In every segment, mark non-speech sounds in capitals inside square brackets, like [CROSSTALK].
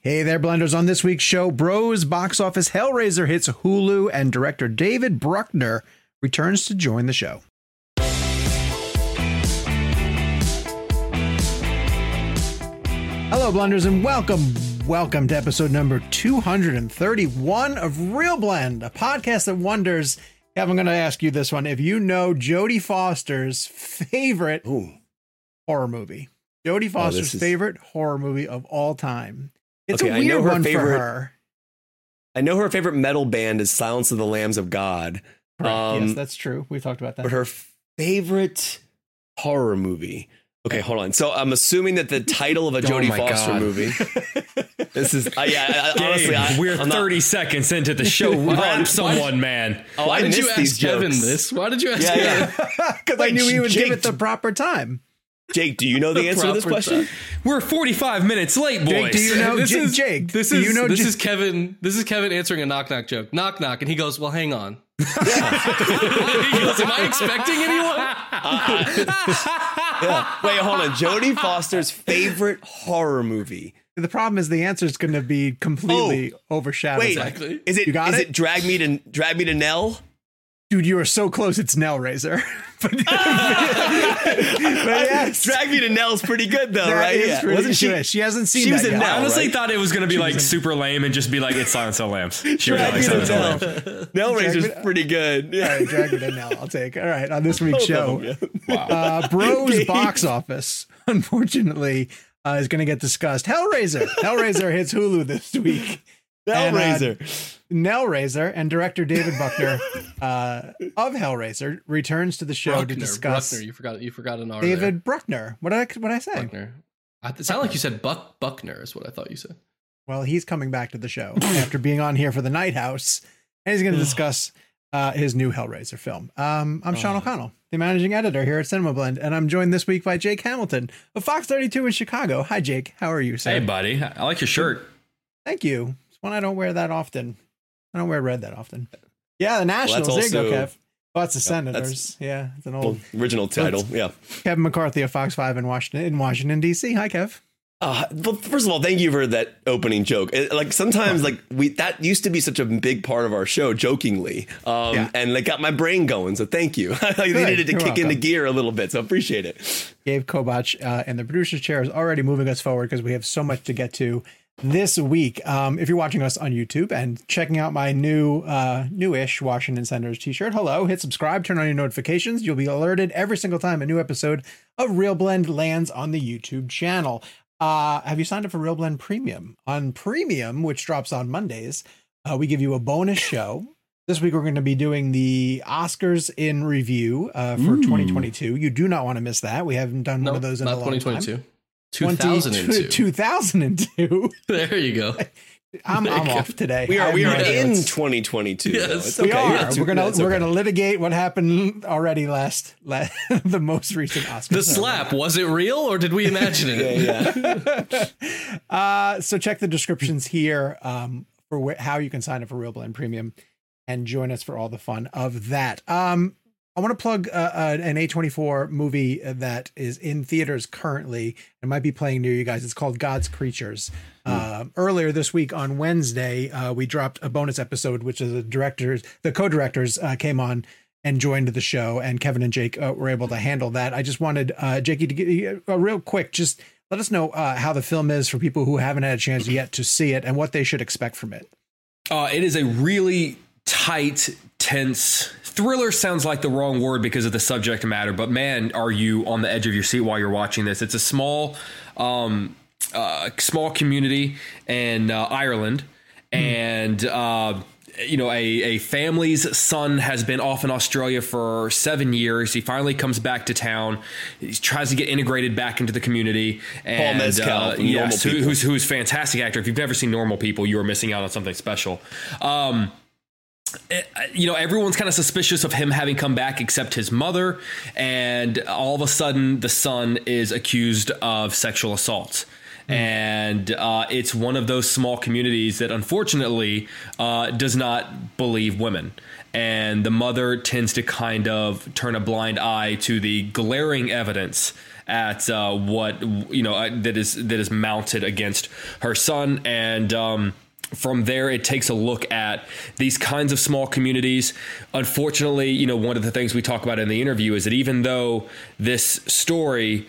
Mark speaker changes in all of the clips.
Speaker 1: Hey there, Blenders. On this week's show, Bros box office Hellraiser hits Hulu, and director David Bruckner returns to join the show. Hello, Blenders, and welcome. Welcome to episode number 231 of ReelBlend, a podcast that wonders. I'm going to ask you this one. If you know Jodie Foster's favorite
Speaker 2: Ooh.
Speaker 1: horror movie, Jodie oh, Foster's
Speaker 2: is-
Speaker 1: favorite horror movie of all time. It's
Speaker 2: Okay,
Speaker 1: a
Speaker 2: I know
Speaker 1: weird
Speaker 2: her
Speaker 1: one for
Speaker 2: favorite-
Speaker 1: her.
Speaker 2: I know her favorite metal band is Silence of the Lambs of God.
Speaker 1: Correct.
Speaker 2: Um,
Speaker 1: yes, that's true. We talked about that.
Speaker 2: But her favorite horror movie. Okay, hold on. So I'm assuming that the title of a [LAUGHS]
Speaker 3: Oh
Speaker 2: Jodie
Speaker 3: my
Speaker 2: Foster
Speaker 3: God.
Speaker 2: movie. [LAUGHS] This is uh, yeah. I, honestly, I,
Speaker 3: we're
Speaker 2: I'm not-
Speaker 3: 30 seconds into the show. [LAUGHS] Run someone, man.
Speaker 2: oh,
Speaker 4: Why
Speaker 2: I
Speaker 4: did you ask
Speaker 2: these
Speaker 4: Kevin this? Why did you ask
Speaker 2: Yeah,
Speaker 4: Kevin?
Speaker 2: yeah.
Speaker 1: Because I knew he would give it the proper time.
Speaker 2: Jake, do you know the, answer to this question?
Speaker 4: time.
Speaker 3: We're 45 minutes late, boys.
Speaker 1: Jake, do you know [LAUGHS]
Speaker 4: This
Speaker 1: J-
Speaker 4: is
Speaker 1: Jake?
Speaker 4: This
Speaker 1: do
Speaker 4: is
Speaker 1: you know
Speaker 4: this
Speaker 1: J-
Speaker 4: is Kevin. This is Kevin answering a knock knock joke. Knock knock, and he goes, "Well, hang on." [LAUGHS] he goes, "Am I expecting anyone?"
Speaker 2: Uh, yeah. Wait, hold on. Jodie Foster's favorite horror movie.
Speaker 1: the problem is the answer is going to be completely oh. overshadowed.
Speaker 2: Wait,
Speaker 4: Exactly.
Speaker 2: is it?
Speaker 1: You got
Speaker 2: is
Speaker 1: it?
Speaker 2: it drag me to drag me to Nell?
Speaker 1: dude, you are so close. It's Nellraiser. [LAUGHS] but, but yes, [LAUGHS]
Speaker 2: Drag me to Nell's pretty good though,
Speaker 1: that
Speaker 2: right? Yeah. Wasn't she?
Speaker 1: good. She hasn't seen
Speaker 2: she was
Speaker 1: that
Speaker 2: in
Speaker 1: yet.
Speaker 2: Nell,
Speaker 3: I honestly
Speaker 2: right?
Speaker 3: thought it was going to be like super lame and just be like, it's Silence of the Lambs. She was
Speaker 1: Drag
Speaker 3: like
Speaker 1: me to
Speaker 3: Silence of the
Speaker 1: Nell.
Speaker 3: Lambs. [LAUGHS]
Speaker 1: Me-
Speaker 2: pretty good.
Speaker 1: All
Speaker 2: Yeah.
Speaker 1: right, [LAUGHS] drag me to Nell. I'll take. All right, on this week's show,
Speaker 2: Both of
Speaker 1: uh, Bros box office, unfortunately, uh, is going to get discussed. Hellraiser. Hellraiser hits Hulu this week.
Speaker 2: Yeah.
Speaker 1: And, uh,
Speaker 2: Hellraiser.
Speaker 1: Nellraiser and director David Buckner [LAUGHS] uh, of Hellraiser returns to the show to discuss
Speaker 4: Bruckner. You forgot. You forgot an R.
Speaker 1: David Bruckner. What did I what did I say?
Speaker 4: there. Bruckner. I, it sounded like you said Buck Buckner. Is what I thought you said.
Speaker 1: Well, he's coming back to the show [LAUGHS] after being on here for the Night House, and he's going to discuss uh, his new Hellraiser film. Um, I'm Sean. O'Connell, the managing editor here at Cinema Blend, and I'm joined this week by Jake Hamilton of Fox 32 in Chicago. Hi, Jake. How are you, sir?
Speaker 3: Hey, buddy. I like your shirt.
Speaker 1: Thank you. It's one I don't wear that often. I don't wear red that often. Yeah, the Nationals. there you go, Kev. Oh, it's the
Speaker 2: Yeah,
Speaker 1: Senators. Yeah, it's an old
Speaker 2: Well, original title. Yeah.
Speaker 1: Kevin McCarthy of Fox 5 in Washington, in Washington D.C. Hi, Kev.
Speaker 2: Uh, well, first of all, thank you for that opening joke. It- like sometimes, like we that used to be such a big part of our show, jokingly, um,
Speaker 1: Yeah.
Speaker 2: and it got my brain going. So thank you. [LAUGHS] I needed it to
Speaker 1: You're
Speaker 2: kick into
Speaker 1: welcome.
Speaker 2: gear a little bit, so appreciate it.
Speaker 1: Gabe Kobach uh, and the producer's chair is already moving us forward because we have so much to get to this week. Um, if you're watching us on YouTube and checking out my new, uh, newish Washington Senators t-shirt, hello, hit subscribe, turn on your notifications. You'll be alerted every single time a new episode of ReelBlend lands on the YouTube channel. Uh, have you signed up for ReelBlend Premium? On Premium, which drops on Mondays, uh, we give you a bonus show. This week we're going to be doing the Oscars in review uh, for 2022. You do not want to miss that. We haven't done
Speaker 4: No,
Speaker 1: one of those in a long
Speaker 4: 2022.
Speaker 1: time.
Speaker 4: 2002.
Speaker 1: 2002. [LAUGHS]
Speaker 4: There you go.
Speaker 1: I'm,
Speaker 4: There you
Speaker 1: I'm
Speaker 4: go.
Speaker 1: off today.
Speaker 2: We are we are in 2022.
Speaker 4: Yes.
Speaker 2: It's
Speaker 1: we are.
Speaker 2: Yeah,
Speaker 1: we're gonna we're
Speaker 2: okay.
Speaker 1: gonna litigate what happened already last, last [LAUGHS] the most recent Oscars.
Speaker 4: The slap was it real or did we imagine it? [LAUGHS]
Speaker 2: Yeah, yeah.
Speaker 1: uh, so check the descriptions here um, for wh- how you can sign up for ReelBlend Premium and join us for all the fun of that. Um, I want to plug uh, uh, an A24 movie that is in theaters currently. and might be playing near you guys. It's called God's Creatures. Uh, earlier this week on Wednesday, uh, we dropped a bonus episode, which is the directors, the co-directors uh, came on and joined the show, and Kevin and Jake uh, were able to handle that. I just wanted uh, Jakey to get you a real quick, just let us know uh, how the film is for people who haven't had a chance yet to see it and what they should expect from it.
Speaker 3: Uh, it is a really tight, tense thriller. Sounds like the wrong word because of the subject matter, but man, are you on the edge of your seat while you're watching this? It's a small, um, uh, small community in uh, Ireland, and. Uh, you know, a, a family's son has been off in Australia for seven years. He finally comes back to town. He tries to get integrated back into the community. And,
Speaker 2: Mescal
Speaker 3: uh, yes, who, who's who's fantastic actor. If you've never seen Normal People, you are missing out on something special. Um, you know, everyone's kind of suspicious of him having come back except his mother. And all of a sudden, the son is accused of sexual assault. And uh, it's one of those small communities that unfortunately uh, does not believe women. And the mother tends to kind of turn a blind eye to the glaring evidence at uh, what you know uh, that is that is mounted against her son and um, from there it takes a look at these kinds of small communities unfortunately you know one of the things we talk about in the interview is that even though this story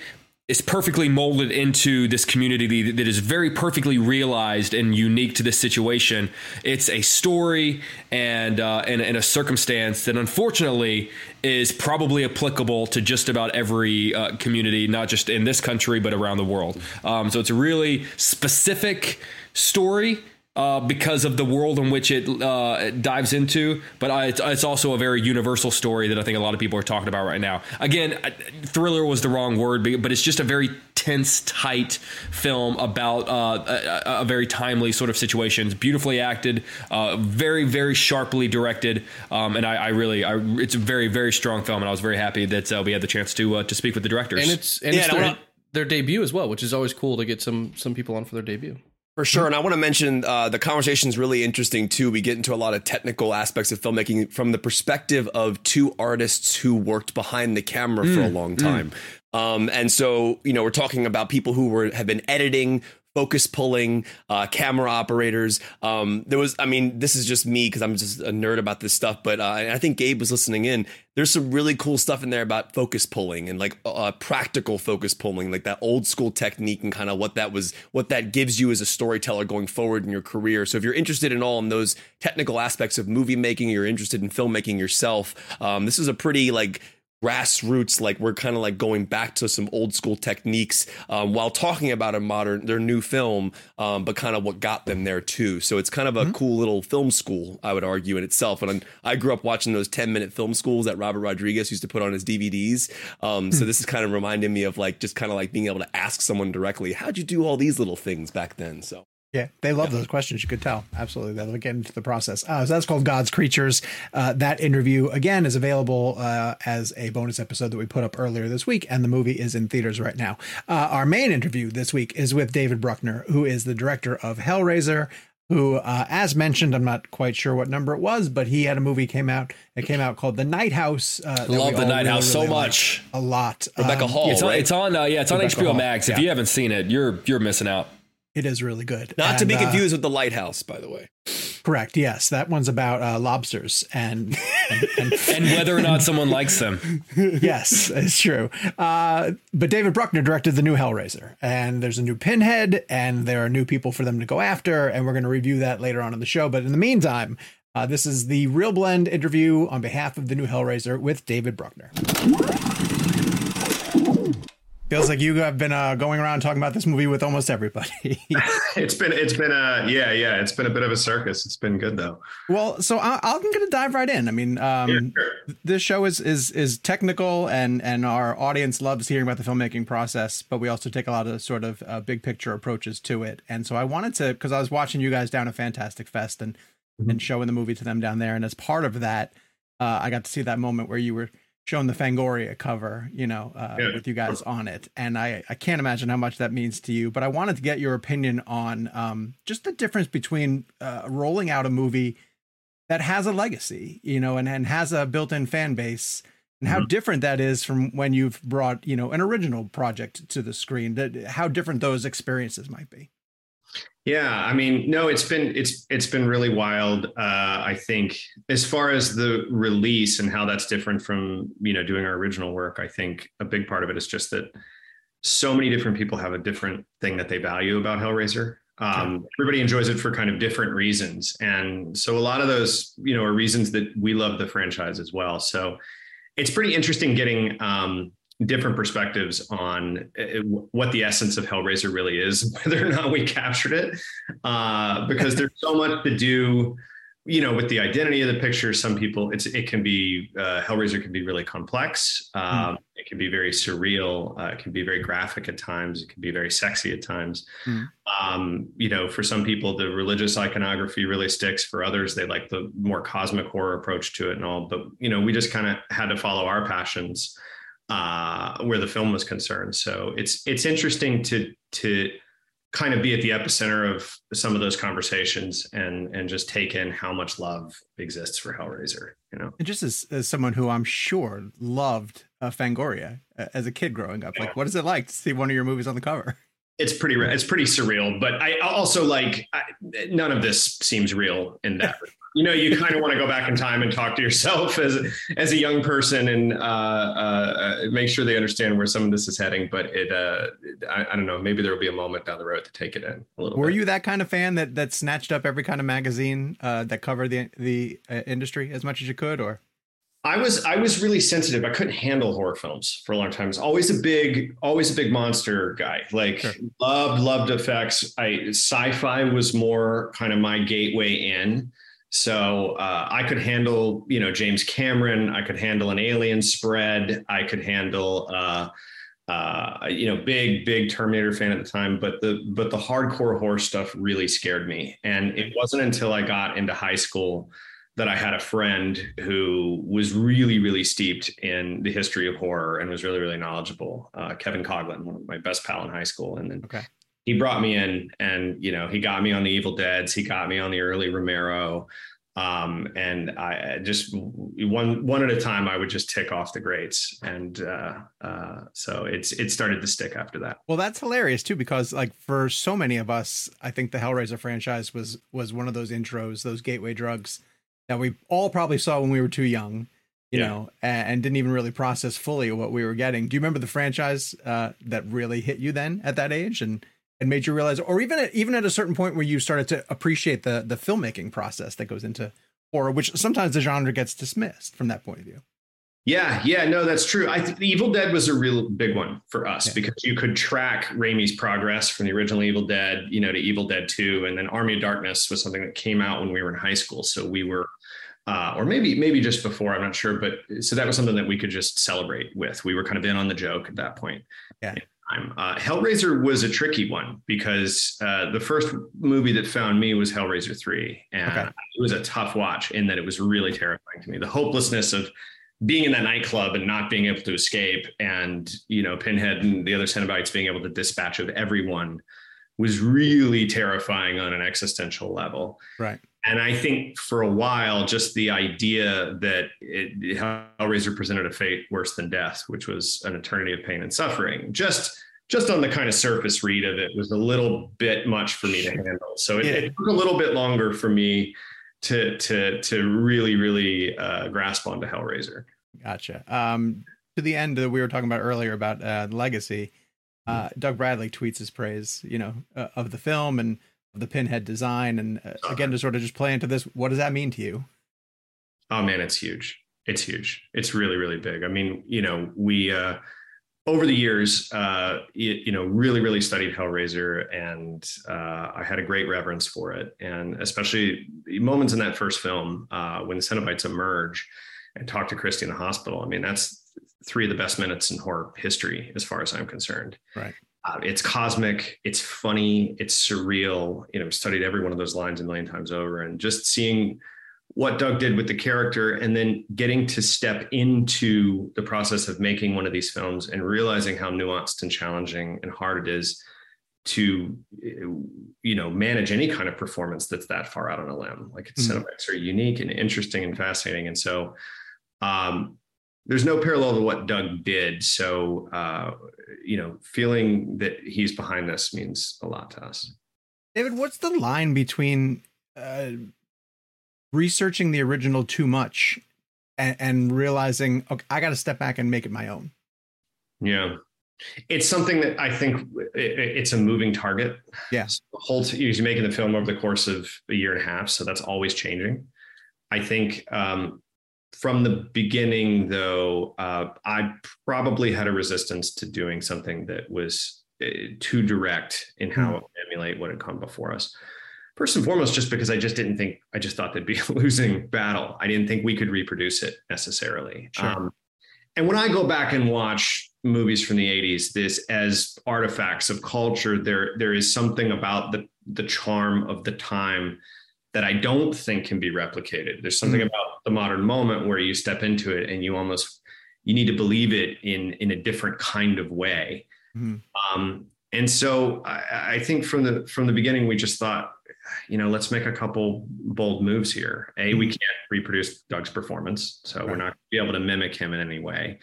Speaker 3: is perfectly molded into this community that is very perfectly realized and unique to this situation. It's a story and uh, and, and a circumstance that unfortunately is probably applicable to just about every uh, community, not just in this country but around the world. Um, so it's a really specific story uh, because of the world in which it uh, dives into. But I, it's, it's also a very universal story that I think a lot of people are talking about right now. Again, thriller was the wrong word, but but it's just a very tense, tight film about uh, a, a very timely sort of situations. Beautifully acted, uh, very very sharply directed, um, and I, I really, I, it's a very very strong film, and I was very happy that uh, we had the chance to uh, to speak with the directors.
Speaker 4: and it's and
Speaker 2: Yeah,
Speaker 4: it's their,
Speaker 2: wanna-
Speaker 4: their debut as well, which is always cool to get some some people on for their debut.
Speaker 2: For sure. And I want to mention uh, the conversation is really interesting too. We get into a lot of technical aspects of filmmaking from the perspective of two artists who worked behind the camera for a long time. Um, and so, you know, we're talking about people who were have been editing, focus pulling, uh, camera operators. Um, there was, I mean, this is just me because I'm just a nerd about this stuff, but uh, I think Gabe was listening in. There's some really cool stuff in there about focus pulling and like uh, practical focus pulling, like that old school technique and kind of what that was, what that gives you as a storyteller going forward in your career. So if you're interested in all in those technical aspects of movie making, you're interested in filmmaking yourself. Um, this is a pretty like grassroots like we're kind of like going back to some old school techniques um, while talking about a modern their new film um, but kind of what got them there too. So it's kind of a cool little film school i would argue in itself. And i grew up watching those 10 minute film schools that robert rodriguez used to put on his dvds um, so this is kind of reminding me of like just kind of like being able to ask someone directly how'd you do all these little things back then? So
Speaker 1: Yeah, they love those questions. You could tell. Absolutely. They'll get into the process. Uh, so that's called God's Creatures. Uh, that interview, again, is available uh, as a bonus episode that we put up earlier this week, and the movie is in theaters right now. Uh, our main interview this week is with David Bruckner, who is the director of Hellraiser. Who, uh, as mentioned, I'm not quite sure what number it was, but he had a movie came out. It came out called The Night House. Uh,
Speaker 3: Love The
Speaker 1: all
Speaker 3: Night House so much.
Speaker 1: A lot.
Speaker 2: rebecca
Speaker 1: Um,
Speaker 2: hall
Speaker 3: it's on,
Speaker 2: right?
Speaker 3: it's on, uh, yeah, it's on HBO
Speaker 1: Hall,
Speaker 3: Max. If
Speaker 1: yeah.
Speaker 3: you haven't seen it, you're you're missing out.
Speaker 1: It is really good.
Speaker 2: not to
Speaker 1: And,
Speaker 2: be
Speaker 1: uh,
Speaker 2: confused with the lighthouse by the way
Speaker 1: correct. Yes, that one's about uh, lobsters and, and, and [LAUGHS]
Speaker 3: And whether or not someone likes them. [LAUGHS]
Speaker 1: yes, it's true. Uh, but David Bruckner directed the new Hellraiser, and there's a new Pinhead, and there are new people for them to go after, and we're going to review that later on in the show. But in the meantime, uh, this is the ReelBlend interview on behalf of the new Hellraiser with David Bruckner. Feels like you have been uh, going around talking about this movie with almost everybody. [LAUGHS]
Speaker 5: it's been it's been a yeah yeah it's been a bit of a circus it's been good though
Speaker 1: Well, so I, I'm going to dive right in. I mean, um,
Speaker 5: Yeah, sure.
Speaker 1: this show is is is technical, and and our audience loves hearing about the filmmaking process, but we also take a lot of sort of uh, big picture approaches to it. And so I wanted to, because I was watching you guys down at Fantastic Fest and and showing the movie to them down there, and as part of that, uh, I got to see that moment where you were shown the Fangoria cover, you know, uh,
Speaker 5: Yeah.
Speaker 1: with you guys on it, and I I can't imagine how much that means to you. But I wanted to get your opinion on um, just the difference between uh, rolling out a movie that has a legacy, you know, and and has a built-in fan base. And how different that is from when you've brought, you know, an original project to the screen. That how different those experiences might be.
Speaker 5: Yeah, I mean, no, it's been it's it's been really wild. Uh, I think as far as the release and how that's different from you know doing our original work, I think a big part of it is just that so many different people have a different thing that they value about Hellraiser. Um, everybody enjoys it for kind of different reasons, and so a lot of those you know are reasons that we love the franchise as well. So it's pretty interesting getting um, different perspectives on uh, what the essence of Hellraiser really is, [LAUGHS] whether or not we captured it, uh, because there's so much to do, you know, with the identity of the picture. Some people, it's it can be uh, Hellraiser can be really complex. Um, It can be very surreal. Uh, it can be very graphic at times. It can be very sexy at times.
Speaker 1: Mm.
Speaker 5: Um, you know, for some people, the religious iconography really sticks. For others, they like the more cosmic horror approach to it and all. But you know, we just kind of had to follow our passions uh, where the film was concerned. So it's it's interesting to to kind of be at the epicenter of some of those conversations and and just take in how much love exists for Hellraiser. You know,
Speaker 1: And just as, as someone who I'm sure loved uh, Fangoria uh, as a kid growing up, like what is it like to see one of your movies on the cover? [LAUGHS]
Speaker 5: it's pretty it's pretty surreal. But I also like I, none of this seems real in that. [LAUGHS] You know, you kind of want to go back in time and talk to yourself [LAUGHS] as as a young person and uh, uh, make sure they understand where some of this is heading. But it, uh, I, I don't know, maybe there will be a moment down the road to take it in a little.
Speaker 1: Were
Speaker 5: bit.
Speaker 1: you that kind of fan that that snatched up every kind of magazine uh, that covered the the uh, industry as much as you could, or
Speaker 5: I was I was really sensitive. I couldn't handle horror films for a long time. I was always a big always a big monster guy. Like
Speaker 1: Sure.
Speaker 5: loved loved effects. I sci-fi was more kind of my gateway in. So uh, I could handle you know James Cameron. I could handle an Alien spread. I could handle. Uh, uh, you know, big, big Terminator fan at the time, but the but the hardcore horror stuff really scared me. And it wasn't until I got into high school that I had a friend who was really, really steeped in the history of horror and was really, really knowledgeable. Uh, Kevin Coglin, one of my best pal in high school, and then
Speaker 1: Okay.
Speaker 5: he brought me in, and you know, he got me on the Evil Dead's, he got me on the early Romero, um, and I just one one at a time. I would just tick off the greats, and uh, uh, so it's it started to stick after that.
Speaker 1: well, that's hilarious too because like for so many of us, I think the Hellraiser franchise was was one of those intros, those gateway drugs that we all probably saw when we were too young. You
Speaker 5: Yeah.
Speaker 1: know, and, and didn't even really process fully what we were getting. Do you remember the franchise uh, that really hit you then at that age, and and made you realize, or even at, even at a certain point where you started to appreciate the the filmmaking process that goes into horror, which sometimes the genre gets dismissed from that point of view.
Speaker 5: Yeah, yeah, no, that's true. I think Evil Dead was a real big one for us
Speaker 1: Yeah.
Speaker 5: because you could track Raimi's progress from the original Evil Dead, you know, to Evil Dead 2 and then Army of Darkness was something that came out when we were in high school. So we were uh, or maybe maybe just before, I'm not sure, but so that was something that we could just celebrate with. We were kind of in on the joke at that point.
Speaker 1: Yeah.
Speaker 5: Uh, Hellraiser was a tricky one because uh, the first movie that found me was Hellraiser 3. And
Speaker 1: Okay.
Speaker 5: it was a tough watch in that it was really terrifying to me. The hopelessness of being in that nightclub and not being able to escape and you know pinhead and the other cenobites being able to dispatch of everyone was really terrifying on an existential level
Speaker 1: Right.
Speaker 5: And i think for a while just the idea that it, hellraiser presented a fate worse than death which was an eternity of pain and suffering just just on the kind of surface read of it was a little bit much for me to handle. So it,
Speaker 1: Yeah.
Speaker 5: it took a little bit longer for me to to to really really uh, grasp onto hellraiser.
Speaker 1: Gotcha. Um, to the end that we were talking about earlier about uh, legacy, uh, Doug Bradley tweets his praise, you know, uh, of the film and the pinhead design, and uh, again to sort of just play into this. What does that mean to you?
Speaker 5: Oh man, it's huge. It's huge. It's really, really big. I mean, you know, we uh over the years, uh, you, you know, really, really studied Hellraiser, and uh, I had a great reverence for it. And especially moments in that first film uh, when the Cenobites emerge and talk to Kirsty in the hospital. I mean, that's three of the best minutes in horror history, as far as I'm concerned.
Speaker 1: Right.
Speaker 5: Uh, it's cosmic. It's funny. It's surreal. You know, studied every one of those lines a million times over, and just seeing what Doug did with the character and then getting to step into the process of making one of these films and realizing how nuanced and challenging and hard it is to you know manage any kind of performance that's that far out on a limb like its mm-hmm. cinematics are unique and interesting and fascinating and so um, there's no parallel to what doug did so uh, you know feeling that he's behind this means a lot to us
Speaker 1: david what's the line between uh, researching the original too much and, and realizing okay, I got to step back and make it my own.
Speaker 5: Yeah. It's something that I think it's a moving target.
Speaker 1: Yes.
Speaker 5: Yeah. whole t- you're making the film over the course of a year and a half, so that's always changing. I think um, from the beginning, though, uh, I probably had a resistance to doing something that was uh, too direct in how mm. it emulate what had come before us first and foremost just because i just didn't think i just thought they'd be a [LAUGHS] losing battle i didn't think we could reproduce it necessarily sure. um, and when i go back and watch movies from the 80s this as artifacts of culture there there is something about the the charm of the time that i don't think can be replicated there's something mm-hmm. about the modern moment where you step into it and you almost you need to believe it in in a different kind of way mm-hmm. um, and so I, I think from the from the beginning we just thought you know, let's make a couple bold moves here. A, we mm-hmm. can't reproduce Doug's performance, so right. we're not going to be able to mimic him in any way.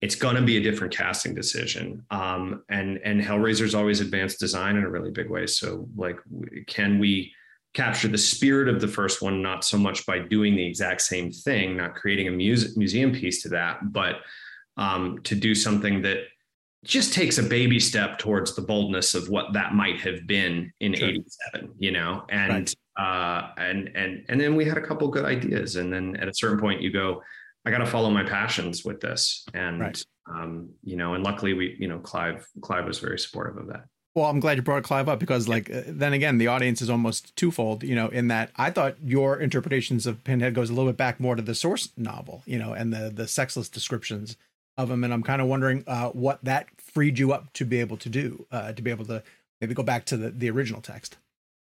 Speaker 5: It's going to be a different casting decision. Um, and and Hellraiser's always advanced design in a really big way. So, like, can we capture the spirit of the first one, not so much by doing the exact same thing, not creating a muse- museum piece to that, but um, to do something that just takes a baby step towards the boldness of what that might have been in sure. 87 you know and right. uh and and and then we had a couple good ideas and then at a certain point you go i got to follow my passions with this and right. um you know and luckily we you know clive clive was very supportive of that
Speaker 1: well, I'm glad you brought Clive up because, like, uh, then again, the audience is almost twofold. You know, in that I thought your interpretations of Pinhead goes a little bit back more to the source novel. You know, and the the sexless descriptions of him, and I'm kind of wondering uh, what that freed you up to be able to do, uh, to be able to maybe go back to the, the original text.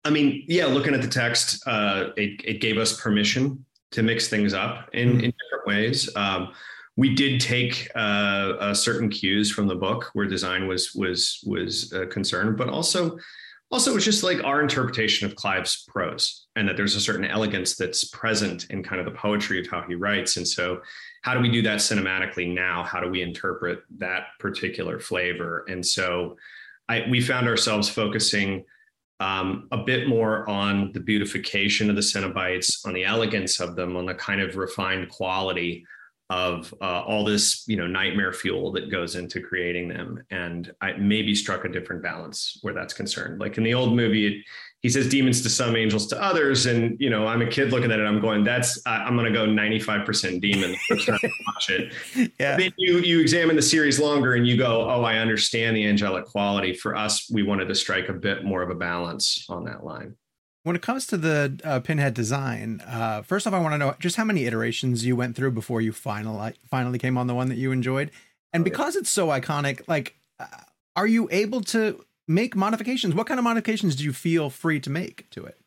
Speaker 5: I mean, yeah, looking at the text, uh, it, it gave us permission to mix things up in, mm-hmm. in different ways. Um, we did take uh, certain cues from the book where design was was was uh, concerned, but also also it's just like our interpretation of Clive's prose, and that there's a certain elegance that's present in kind of the poetry of how he writes, and so how do we do that cinematically now? How do we interpret that particular flavor? And so I, we found ourselves focusing um, a bit more on the beautification of the Cenobites, on the elegance of them, on the kind of refined quality of uh, all this, you know, nightmare fuel that goes into creating them. And I maybe struck a different balance where that's concerned. Like in the old movie, it, he says demons to some, angels to others. And, you know, I'm a kid looking at it, I'm going, that's, I'm going to go 95% demon the first time I watch it. Yeah. Then you, you examine the series longer and you go, oh, I understand the angelic quality. For us, we wanted to strike a bit more of a balance on that line.
Speaker 1: When it comes to the uh, pinhead design, uh, first off, I want to know just how many iterations you went through before you finally finally came on the one that you enjoyed, and oh, because it's so iconic, like, uh, are you able to make modifications. What kind of modifications do you feel free to make to it?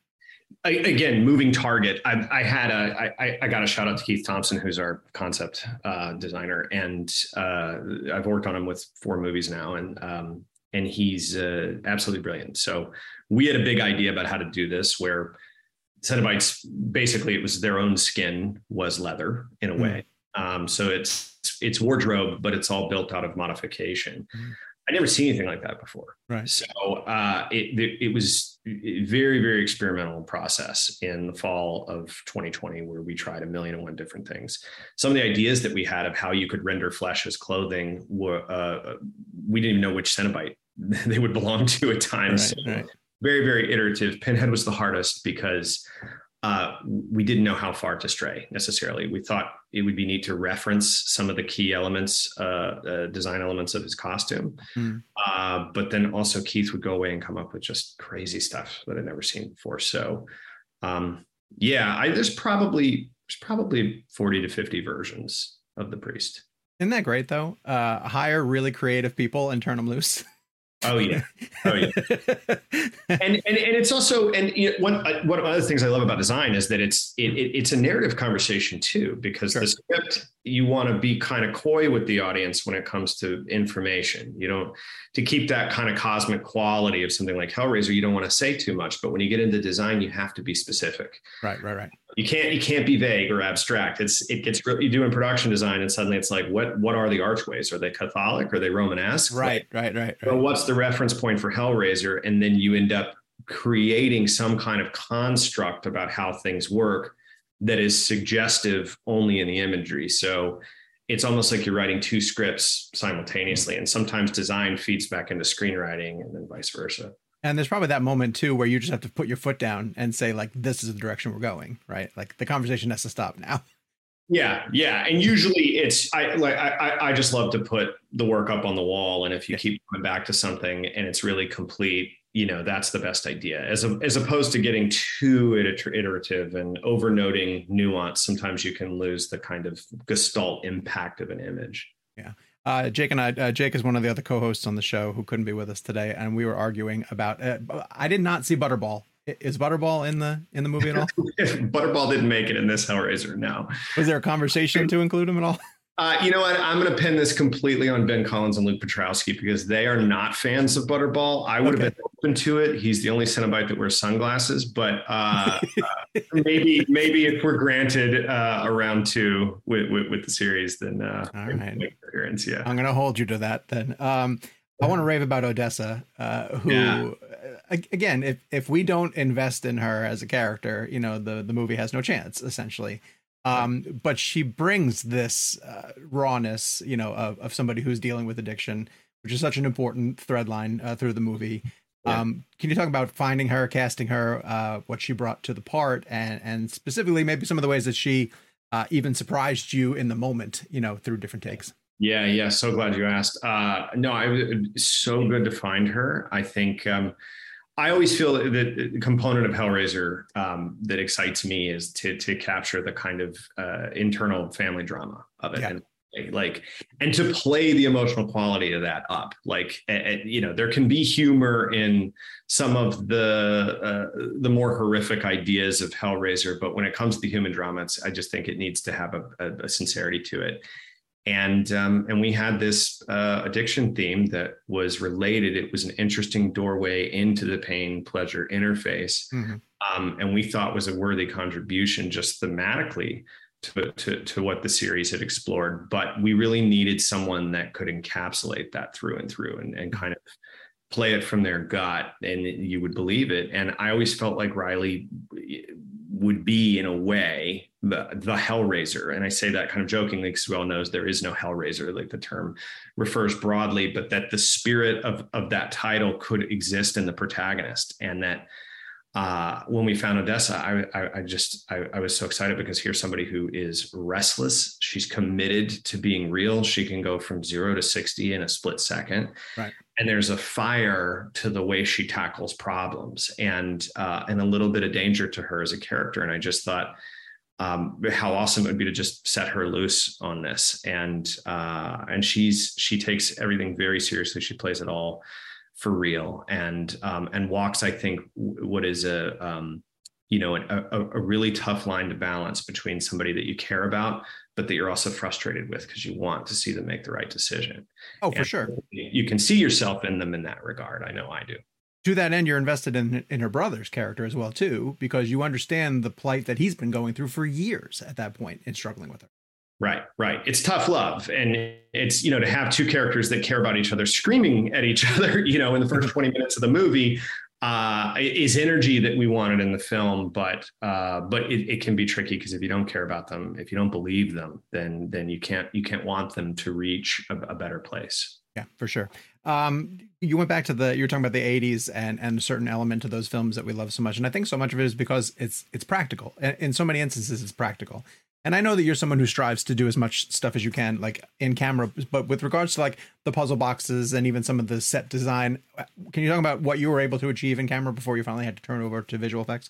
Speaker 5: I, again, moving target. I, I had a. I, I got a shout out to Keith Thompson, who's our concept uh, designer, and uh, I've worked on him with four movies now, and um, and he's uh, absolutely brilliant. So we had a big idea about how to do this, where Cenobites basically it was their own skin was leather in a hmm. way. Um, so it's it's wardrobe, but it's all built out of modification. Mm. I never seen anything like that before.
Speaker 1: Right.
Speaker 5: So uh, it, it was very very experimental process in the fall of 2020 where we tried a million and one different things. Some of the ideas that we had of how you could render flesh as clothing were uh, we didn't even know which Cenobite [LAUGHS] they would belong to at times. Right, so right. Very very iterative. Pinhead was the hardest because uh, we didn't know how far to stray necessarily. We thought it would be neat to reference some of the key elements, uh, uh, design elements of his costume. Mm. but then also Keith would go away and come up with just crazy stuff that I'd never seen before. So, um, yeah, I, there's probably there's probably 40 to 50 versions of the priest.
Speaker 1: Isn't that great though? Uh, hire really creative people and turn them loose. [LAUGHS]
Speaker 5: Oh yeah, oh yeah. [LAUGHS] and, and and it's also and you know, one uh, one of the other things I love about design is that it's it, it it's a narrative conversation too because
Speaker 1: Sure.
Speaker 5: the script you want to be kind of coy with the audience when it comes to information. You don't to keep that kind of cosmic quality of something like Hellraiser. You don't want to say too much, but when you get into design, you have to be specific.
Speaker 1: right, right, right.
Speaker 5: You can't you can't be vague or abstract. It's it gets you do in production design, and suddenly it's like what what are the archways? Are they Catholic? Are they Romanesque?
Speaker 1: Right, right, right, right.
Speaker 5: what's the reference point for Hellraiser? And then you end up creating some kind of construct about how things work that is suggestive only in the imagery. So it's almost like you're writing two scripts simultaneously. And sometimes design feeds back into screenwriting and then vice versa.
Speaker 1: And there's probably that moment too where you just have to put your foot down and say like, "This is the direction we're going." Right? Like the conversation has to stop now. [LAUGHS]
Speaker 5: Yeah, yeah, and usually it's I like I I- just love to put the work up on the wall, and if you keep coming back to something and it's really complete, you know that's the best idea. As a, as opposed to getting too iter- iterative and overnoting nuance, sometimes you can lose the kind of gestalt impact of an image.
Speaker 1: Yeah uh, Jake and I, uh, Jake is one of the other co-hosts on the show who couldn't be with us today, and we were arguing about. Uh, I did not see Butterball. Is Butterball in the in the movie at all? [LAUGHS]
Speaker 5: If Butterball didn't make it in this Hellraiser, no.
Speaker 1: Was there a conversation to include him at all? [LAUGHS]
Speaker 5: Uh, you know what? I'm going to pin this completely on Ben Collins and Luke Piotrowski because they are not fans of Butterball. I would have been open to it. He's the only Cenobite that wears sunglasses, but uh, uh, [LAUGHS] maybe maybe if we're granted uh, a round two with, with, with the series, then uh,
Speaker 1: All right.
Speaker 5: make appearance. Yeah.
Speaker 1: I'm going to hold you to that then. Um, I want to rave about Odessa, uh, who,
Speaker 5: Yeah.
Speaker 1: uh, again, if if we don't invest in her as a character, you know, the the movie has no chance, essentially. Um, but she brings this uh, rawness, you know, of, of somebody who's dealing with addiction, which is such an important thread line uh, through the movie.
Speaker 5: Yeah.
Speaker 1: Um, can you talk about finding her, casting her, uh, what she brought to the part, and and specifically maybe some of the ways that she uh, even surprised you in the moment, you know, through different takes?
Speaker 5: Yeah, yeah. So glad you asked. Uh, no, I was so good to find her. I think um, I always feel that the component of Hellraiser um, that excites me is to to capture the kind of uh, internal family drama of it.
Speaker 1: Yeah.
Speaker 5: And like and to play the emotional quality of that up like a- a- you know there can be humor in some of the uh, the more horrific ideas of hellraiser but when it comes to the human drama it's, i just think it needs to have a, a, a sincerity to it and um, and we had this uh, addiction theme that was related. It was an interesting doorway into the pain pleasure interface,
Speaker 1: Mhm.
Speaker 5: um, and we thought was a worthy contribution just thematically to, to to what the series had explored. But we really needed someone that could encapsulate that through and through, and and kind of play it from their gut, and you would believe it. And I always felt like Riley would be in a way the the hellraiser and i say that kind of jokingly because well knows there is no hellraiser like the term refers broadly but that the spirit of of that title could exist in the protagonist and that uh, when we found Odessa, I, I, I just I, I was so excited because here's somebody who is restless. She's committed to being real. She can go from zero to sixty in a split second.
Speaker 1: Right.
Speaker 5: And there's a fire to the way she tackles problems, and uh, and a little bit of danger to her as a character. And I just thought um, how awesome it would be to just set her loose on this. And uh, and she's she takes everything very seriously. She plays it all for real and um, and walks i think what is a um, you know a, a, really tough line to balance between somebody that you care about but that you're also frustrated with because you want to see them make the right decision
Speaker 1: Oh, for sure.
Speaker 5: you can see yourself in them in that regard i know i do
Speaker 1: to that end, you're invested in in her brother's character as well too, because you understand the plight that he's been going through for years at that point in struggling with her.
Speaker 5: Right, right. It's tough love. And it's, you know, to have two characters that care about each other screaming at each [LAUGHS] other, you know, in the first [LAUGHS] 20 minutes of the movie uh, is energy that we wanted in the film. But uh, but it, it can be tricky because if you don't care about them, if you don't believe them, then then you can't you can't want them to reach a, a better place.
Speaker 1: Yeah, for sure. Um, you went back to the you were talking about the '80s and and a certain element to those films that we love so much, and I think so much of it is because it's it's practical. In, in so many instances, it's practical. And I know that you're someone who strives to do as much stuff as you can, like in camera. But with regards to like the puzzle boxes and even some of the set design, can you talk about what you were able to achieve in camera before you finally had to turn over to visual effects?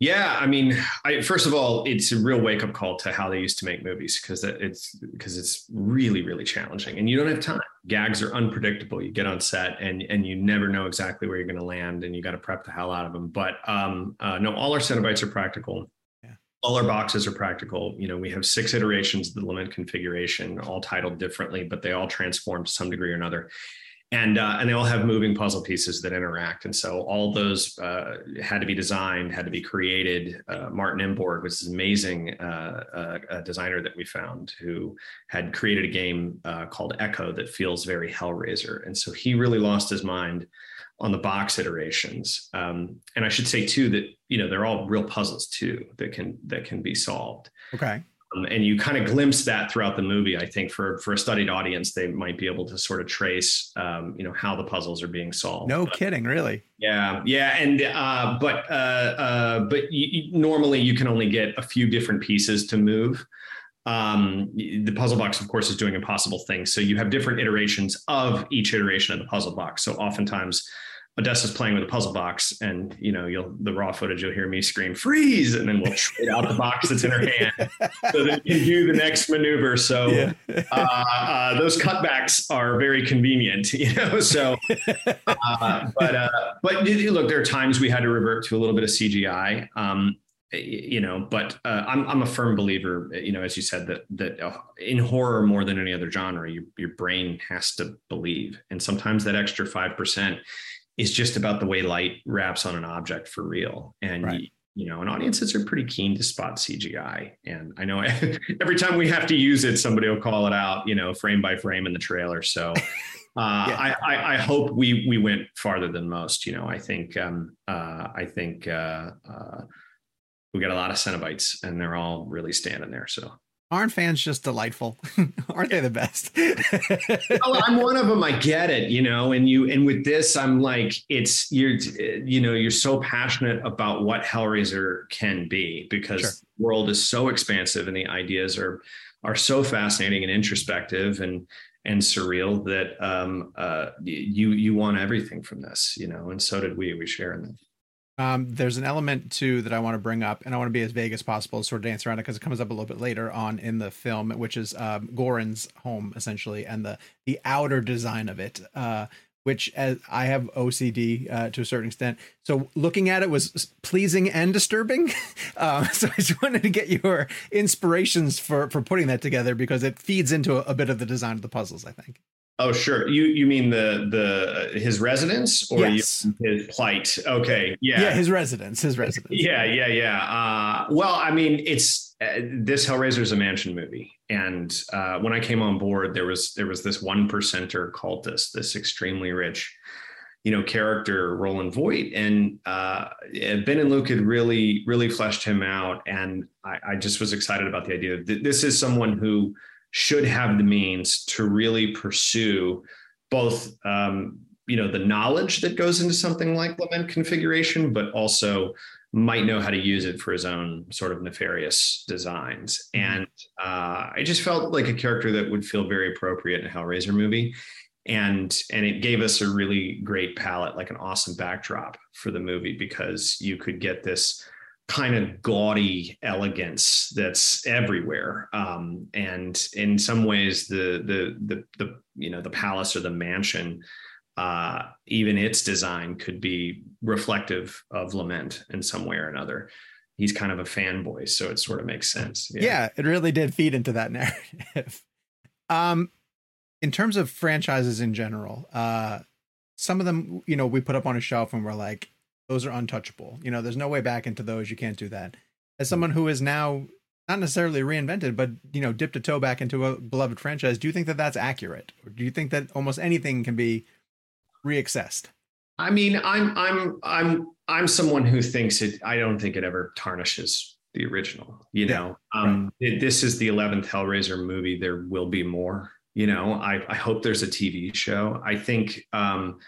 Speaker 5: Yeah, I mean, I, first of all, it's a real wake up call to how they used to make movies because it's because it's really really challenging, and you don't have time. Gags are unpredictable. You get on set and and you never know exactly where you're going to land, and you got to prep the hell out of them. But um, uh, no, all our Cenobites are practical. All our boxes are practical. You know, we have six iterations of the lament configuration, all titled differently, but they all transform to some degree or another and uh, and they all have moving puzzle pieces that interact. And so all those uh, had to be designed, had to be created. Uh, Martin Imborg was amazing uh, uh, designer that we found who had created a game uh, called Echo that feels very Hellraiser. And so he really lost his mind on the box iterations. Um, and I should say too that you know they're all real puzzles too that can that can be solved.
Speaker 1: Okay.
Speaker 5: Um, and you kind of glimpse that throughout the movie. I think for for a studied audience, they might be able to sort of trace, um, you know, how the puzzles are being solved.
Speaker 1: No but, kidding, really.
Speaker 5: Yeah, yeah, and uh, but uh, uh, but you, normally you can only get a few different pieces to move. Um, the puzzle box, of course, is doing impossible things. So you have different iterations of each iteration of the puzzle box. So oftentimes Odessa's playing with a puzzle box, and you know, you'll the raw footage you'll hear me scream "freeze," and then we'll [LAUGHS] trade out the box that's in her hand, so that you can do the next maneuver. So [LAUGHS] yeah. uh, uh, those cutbacks are very convenient, [LAUGHS] you know. So, uh, but uh, but look, there are times we had to revert to a little bit of CGI. Um, you know, but uh, I'm I'm a firm believer, you know, as you said that that uh, in horror more than any other genre, your your brain has to believe, and sometimes that extra five percent is just about the way light wraps on an object for real. And right. you, you know, and audiences are pretty keen to spot CGI. And I know [LAUGHS] every time we have to use it, somebody will call it out, you know, frame by frame in the trailer. So [LAUGHS] uh, yeah. I, I, I, hope we we went farther than most. You know, I think um, uh, I think uh, uh we got a lot of Cenobites, and they're all really standing there. So
Speaker 1: aren't fans just delightful? [LAUGHS] Aren't they the best? [LAUGHS]
Speaker 5: Well, i'm one of them i get it you know and you and with this i'm like it's you're you know you're so passionate about what hellraiser can be because sure. the world is so expansive and the ideas are are so fascinating and introspective and and surreal that um uh you you want everything from this you know and so did we we share in that
Speaker 1: um, there's an element too that I want to bring up, and I want to be as vague as possible, sort of dance around it because it comes up a little bit later on in the film, which is um, Goran's home essentially, and the the outer design of it, uh, which as I have OCD uh, to a certain extent, so looking at it was pleasing and disturbing. [LAUGHS] um, [LAUGHS] so I just wanted to get your inspirations for for putting that together because it feeds into a, a bit of the design of the puzzles, I think.
Speaker 5: Oh, sure. You you mean the the his residence or
Speaker 1: yes.
Speaker 5: his plight? Okay, yeah,
Speaker 1: yeah, his residence, his residence.
Speaker 5: Yeah, yeah, yeah. Uh, well, I mean, it's uh, this Hellraiser is a mansion movie, and uh, when I came on board, there was there was this one percenter cultist, this extremely rich, you know, character Roland Voight, and uh, Ben and Luke had really really fleshed him out, and I, I just was excited about the idea that this is someone who should have the means to really pursue both um, you know the knowledge that goes into something like lament configuration but also might know how to use it for his own sort of nefarious designs mm-hmm. and uh, i just felt like a character that would feel very appropriate in a hellraiser movie and and it gave us a really great palette like an awesome backdrop for the movie because you could get this kind of gaudy elegance that's everywhere. Um, and in some ways the, the the the you know the palace or the mansion uh, even its design could be reflective of lament in some way or another. He's kind of a fanboy so it sort of makes sense.
Speaker 1: Yeah, yeah it really did feed into that narrative. [LAUGHS] Um in terms of franchises in general uh some of them you know we put up on a shelf and we're like those are untouchable. You know, there's no way back into those. You can't do that. As hmm. someone who is now not necessarily reinvented, but you know, dipped a toe back into a beloved franchise, do you think that that's accurate, or do you think that almost anything can be reaccessed?
Speaker 5: I mean, I'm I'm I'm I'm someone who thinks it. I don't think it ever tarnishes the original. You know, yeah, um, right. it, this is the eleventh Hellraiser movie. There will be more. You know, I I hope there's a TV show. I think. um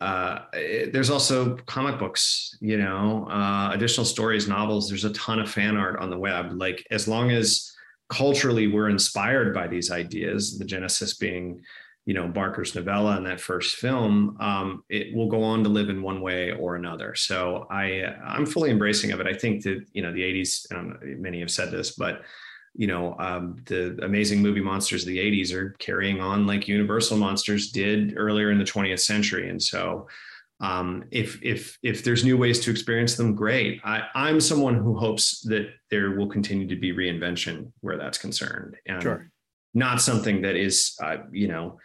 Speaker 5: uh, there's also comic books, you know, uh, additional stories, novels. There's a ton of fan art on the web. Like as long as culturally we're inspired by these ideas, the genesis being you know Barker's novella and that first film, um, it will go on to live in one way or another. So I I'm fully embracing of it. I think that you know the 80s, and many have said this, but you know um, the amazing movie monsters of the 80s are carrying on like Universal monsters did earlier in the 20th century, and so. Um, if if if there's new ways to experience them, great. I, I'm someone who hopes that there will continue to be reinvention where that's concerned, and
Speaker 1: Sure.
Speaker 5: not something that is uh, you know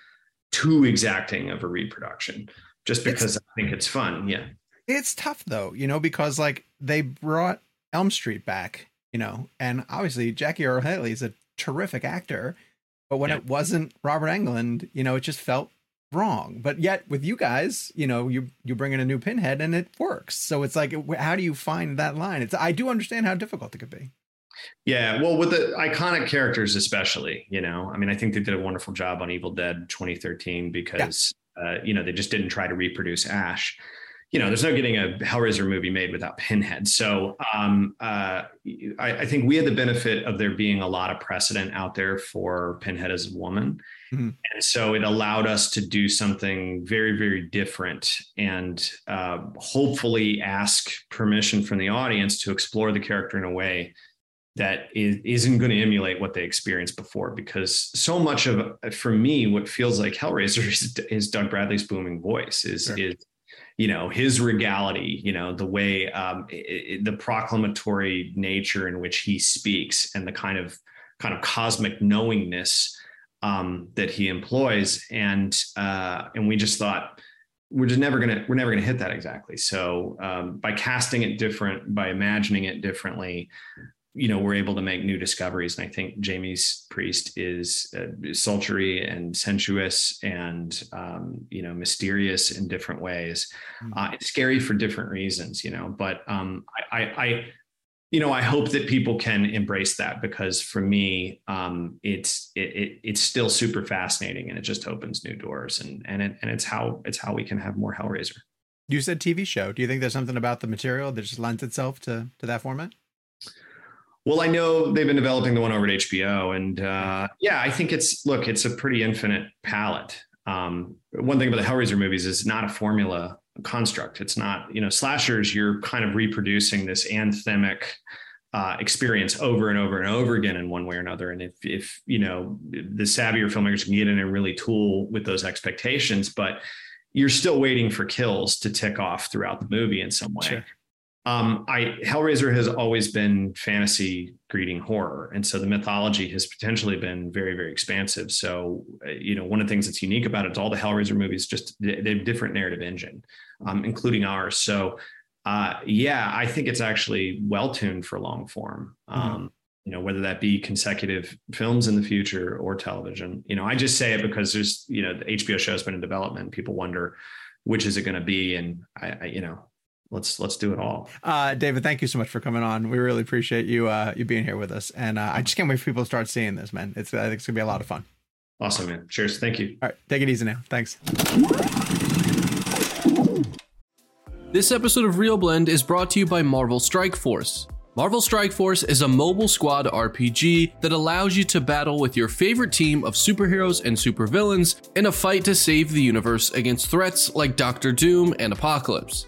Speaker 5: too exacting of a reproduction just because I think it's fun. Yeah.
Speaker 1: It's tough though, you know, because like they brought Elm Street back, you know, and obviously Jackie Earle Haley is a terrific actor, but when
Speaker 5: Yeah.
Speaker 1: it wasn't Robert Englund, you know, it just felt wrong. But yet with you guys, you know, you you bring in a new Pinhead and it works. So it's like, how do you find that line? It's I do understand how difficult it could be.
Speaker 5: Yeah. Well, with the iconic characters, especially, you know, I mean, I think they did a wonderful job on Evil Dead 2013 because, uh, you know, they just didn't try to reproduce Ash. You know, there's no getting a Hellraiser movie made without Pinhead. So um, uh, I, I think we had the benefit of there being a lot of precedent out there for Pinhead as a woman.
Speaker 1: Mhm.
Speaker 5: And so it allowed us to do something very, very different and uh, hopefully ask permission from the audience to explore the character in a way that is, isn't going to emulate what they experienced before because so much of for me what feels like hellraiser [LAUGHS] is, is doug bradley's booming voice is
Speaker 1: Sure.
Speaker 5: is you know his regality you know the way um i i the proclamatory nature in which he speaks and the kind of kind of cosmic knowingness um that he employs. And uh and we just thought we're just never gonna we're never gonna hit that exactly. So um, by casting it different by imagining it differently you know we're able to make new discoveries and i think jamie's priest is uh, sultry and sensuous and um, you know mysterious in different ways uh, it's scary for different reasons you know but um, I, I, I you know i hope that people can embrace that because for me um, it's it, it, it's still super fascinating and it just opens new doors and and it, and it's how it's how we can have more hellraiser
Speaker 1: You said TV show. Do you think there's something about the material that just lends itself to to that format?
Speaker 5: Well, I know they've been developing the one over at HBO, and uh, yeah, I think it's look, it's a pretty infinite palette. Um, one thing about the Hellraiser movies is not a formula construct. It's not, you know, slashers. You're kind of reproducing this anthemic uh, experience over and over and over again in one way or another. And if, if you know, the savvier filmmakers can get in and really tool with those expectations, but you're still waiting for kills to tick off throughout the movie in some way.
Speaker 1: Sure.
Speaker 5: Um, I Hellraiser has always been fantasy greeting horror, and so the mythology has potentially been very, very expansive. So, uh, you know, one of the things that's unique about it is all the Hellraiser movies just they have different narrative engine, um, including ours. So, uh, yeah, I think it's actually well tuned for long form. Um, You know, whether that be consecutive films in the future or television. You know, I just say it because there's you know the HBO show has been in development. People wonder which is it going to be, and I, I you know let's let's do it all.
Speaker 1: Uh, David, thank you so much for coming on. We really appreciate you uh, you being here with us, and uh, I just can't wait for people to start seeing this, man. It's I think it's gonna be a lot of fun.
Speaker 5: Awesome, man. Cheers. Thank you.
Speaker 1: All right, take it easy now. Thanks.
Speaker 4: This episode of ReelBlend is brought to you by Marvel Strike Force. Marvel Strike Force is a mobile squad RPG that allows you to battle with your favorite team of superheroes and supervillains in a fight to save the universe against threats like Doctor Doom and Apocalypse.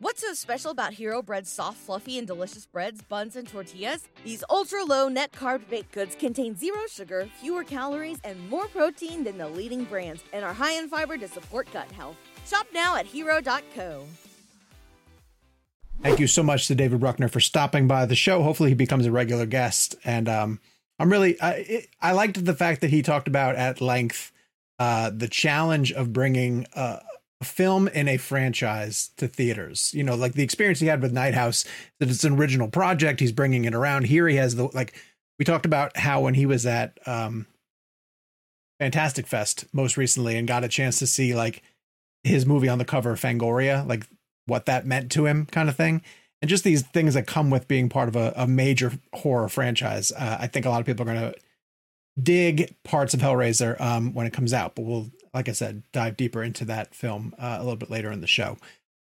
Speaker 6: What's so special about Hero Bread's soft, fluffy, and delicious breads, buns, and tortillas? These ultra low net carb baked goods contain zero sugar, fewer calories, and more protein than the leading brands, and are high in fiber to support gut health. Shop now at hero.co.
Speaker 1: Thank you so much to David Bruckner for stopping by the show. Hopefully, he becomes a regular guest. And um, I'm really I it, I liked the fact that he talked about at length uh, the challenge of bringing uh, a film in a franchise to theaters. You know, like the experience he had with Night House, that it's an original project. He's bringing it around. Here he has the like we talked about how when he was at um, Fantastic Fest most recently and got a chance to see like his movie on the cover of Fangoria, like what that meant to him, kind of thing. And just these things that come with being part of a, a major horror franchise. Uh, I think a lot of people are going to dig parts of Hellraiser um, when it comes out, but we'll, like I said, dive deeper into that film uh, a little bit later in the show.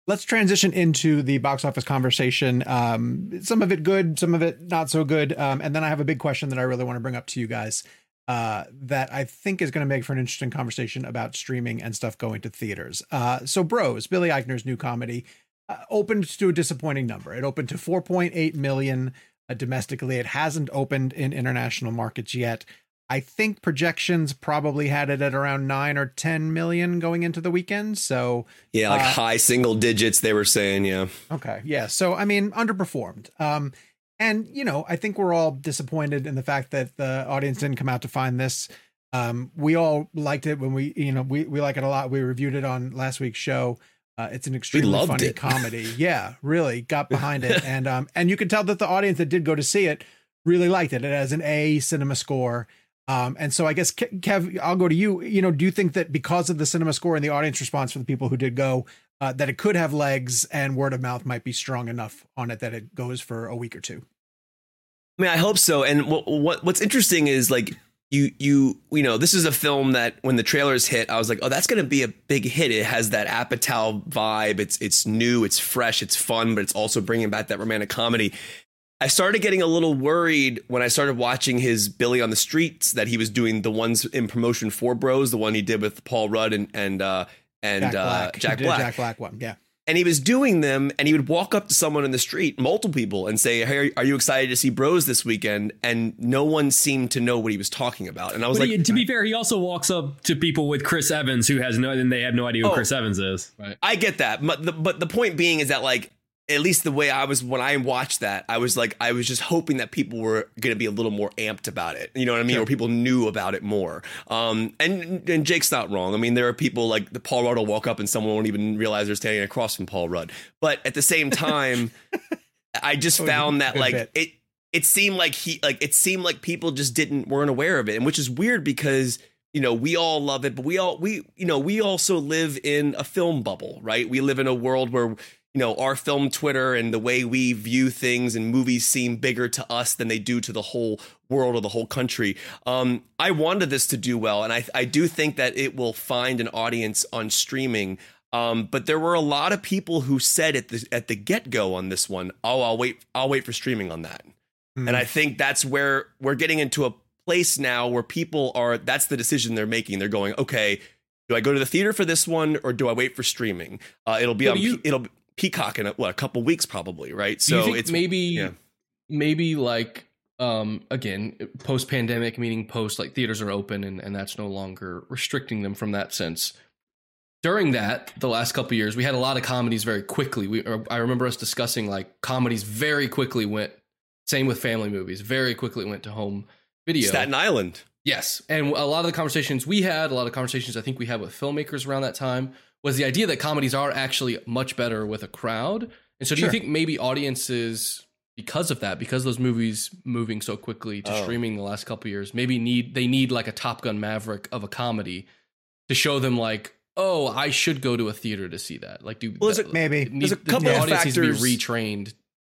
Speaker 1: Let's transition into the box office conversation. Um, some of it good, some of it not so good. Um, and then I have a big question that I really want to bring up to you guys uh, that I think is going to make for an interesting conversation about streaming and stuff going to theaters. Uh, so, Bros, Billy Eichner's new comedy uh, opened to a disappointing number. It opened to 4.8 million uh, domestically. It hasn't opened in international markets yet. I think projections probably had it at around nine or 10 million going into the weekend. So,
Speaker 2: yeah, like
Speaker 1: uh,
Speaker 2: high single digits, they were saying. Yeah.
Speaker 1: Okay. Yeah. So, I mean, underperformed. Um, and, you know, I think we're all disappointed in the fact that the audience didn't come out to find this. Um, we all liked it when we, you know, we, we like it a lot. We reviewed it on last week's show. Uh, it's an extremely funny
Speaker 2: it. [LAUGHS]
Speaker 1: comedy. Yeah, really got behind it, [LAUGHS] and um, and you can tell that the audience that did go to see it really liked it. It has an A cinema score, um, and so I guess Kev, I'll go to you. You know, do you think that because of the cinema score and the audience response for the people who did go, uh, that it could have legs and word of mouth might be strong enough on it that it goes for a week or two?
Speaker 2: I mean, I hope so. And what, what what's interesting is like you you you know this is a film that when the trailers hit, I was like, oh, that's going to be a big hit. It has that Apatow vibe. It's it's new, it's fresh, it's fun, but it's also bringing back that romantic comedy. I started getting a little worried when I started watching his Billy on the Streets that he was doing the ones in promotion for Bros, the one he did with Paul Rudd and and uh, and
Speaker 1: Jack
Speaker 2: uh,
Speaker 1: Black,
Speaker 2: Jack Black
Speaker 1: Jack Black one, yeah.
Speaker 2: and he was doing them and he would walk up to someone in the street multiple people and say hey are you excited to see bros this weekend and no one seemed to know what he was talking about and i was
Speaker 3: But
Speaker 2: like
Speaker 3: he- to be fair, he also walks up to people with Chris Evans who has no, and they have no idea who
Speaker 2: Oh.
Speaker 3: Chris Evans is.
Speaker 2: i get that but the, but the point being is that like at least the way i was when i watched that i was like i was just hoping that people were going to be a little more amped about it. You know what i mean? Or people knew about it more. Um and and jake's not wrong. I mean there are people like the paul rudd will walk up and someone won't even realize they're standing across from paul rudd. But at the same [LAUGHS] time I just
Speaker 1: a
Speaker 2: found that like
Speaker 1: bit.
Speaker 2: it it seemed like he like it seemed like people just didn't weren't aware of it, and which is weird because you know we all love it, but we all we you know we also live in a film bubble, right? We live in a world where you know our film Twitter and the way we view things and movies seem bigger to us than they do to the whole world or the whole country. Um, I wanted this to do well, and I I do think that it will find an audience on streaming. Um, but there were a lot of people who said at the at the get go on this one, "Oh, I'll wait. I'll wait for streaming on that."
Speaker 1: Hmm.
Speaker 2: And I think that's where we're getting into a place now where people are. That's the decision they're making. They're going, "Okay, do I go to the theater for this one or do I wait for streaming?" Uh, it'll be on.
Speaker 4: you-
Speaker 2: it'll be Peacock in a, what a couple weeks probably, right? So it's
Speaker 4: maybe
Speaker 2: yeah.
Speaker 4: maybe like um again post pandemic meaning post like theaters are open and, and that's no longer restricting them from that sense during that the last couple years we had a lot of comedies very quickly we or i remember us discussing like comedies very quickly went same with family movies very quickly went to home video
Speaker 2: Staten Island.
Speaker 4: Yes. And a lot of the conversations we had, a lot of conversations I think we had with filmmakers around that time was the idea that comedies are actually much better with a crowd. And so do
Speaker 1: Sure.
Speaker 4: you think maybe audiences because of that, because those movies moving so quickly to
Speaker 2: Oh.
Speaker 4: streaming the last couple years, maybe need they need like a Top Gun Maverick of a comedy to show them like, oh, I should go to a theater to see that. Like do
Speaker 2: Well, there's a-
Speaker 1: maybe.
Speaker 4: it need-
Speaker 2: there's a
Speaker 4: the
Speaker 2: couple of
Speaker 4: audience needs
Speaker 2: factors-
Speaker 4: to be retrained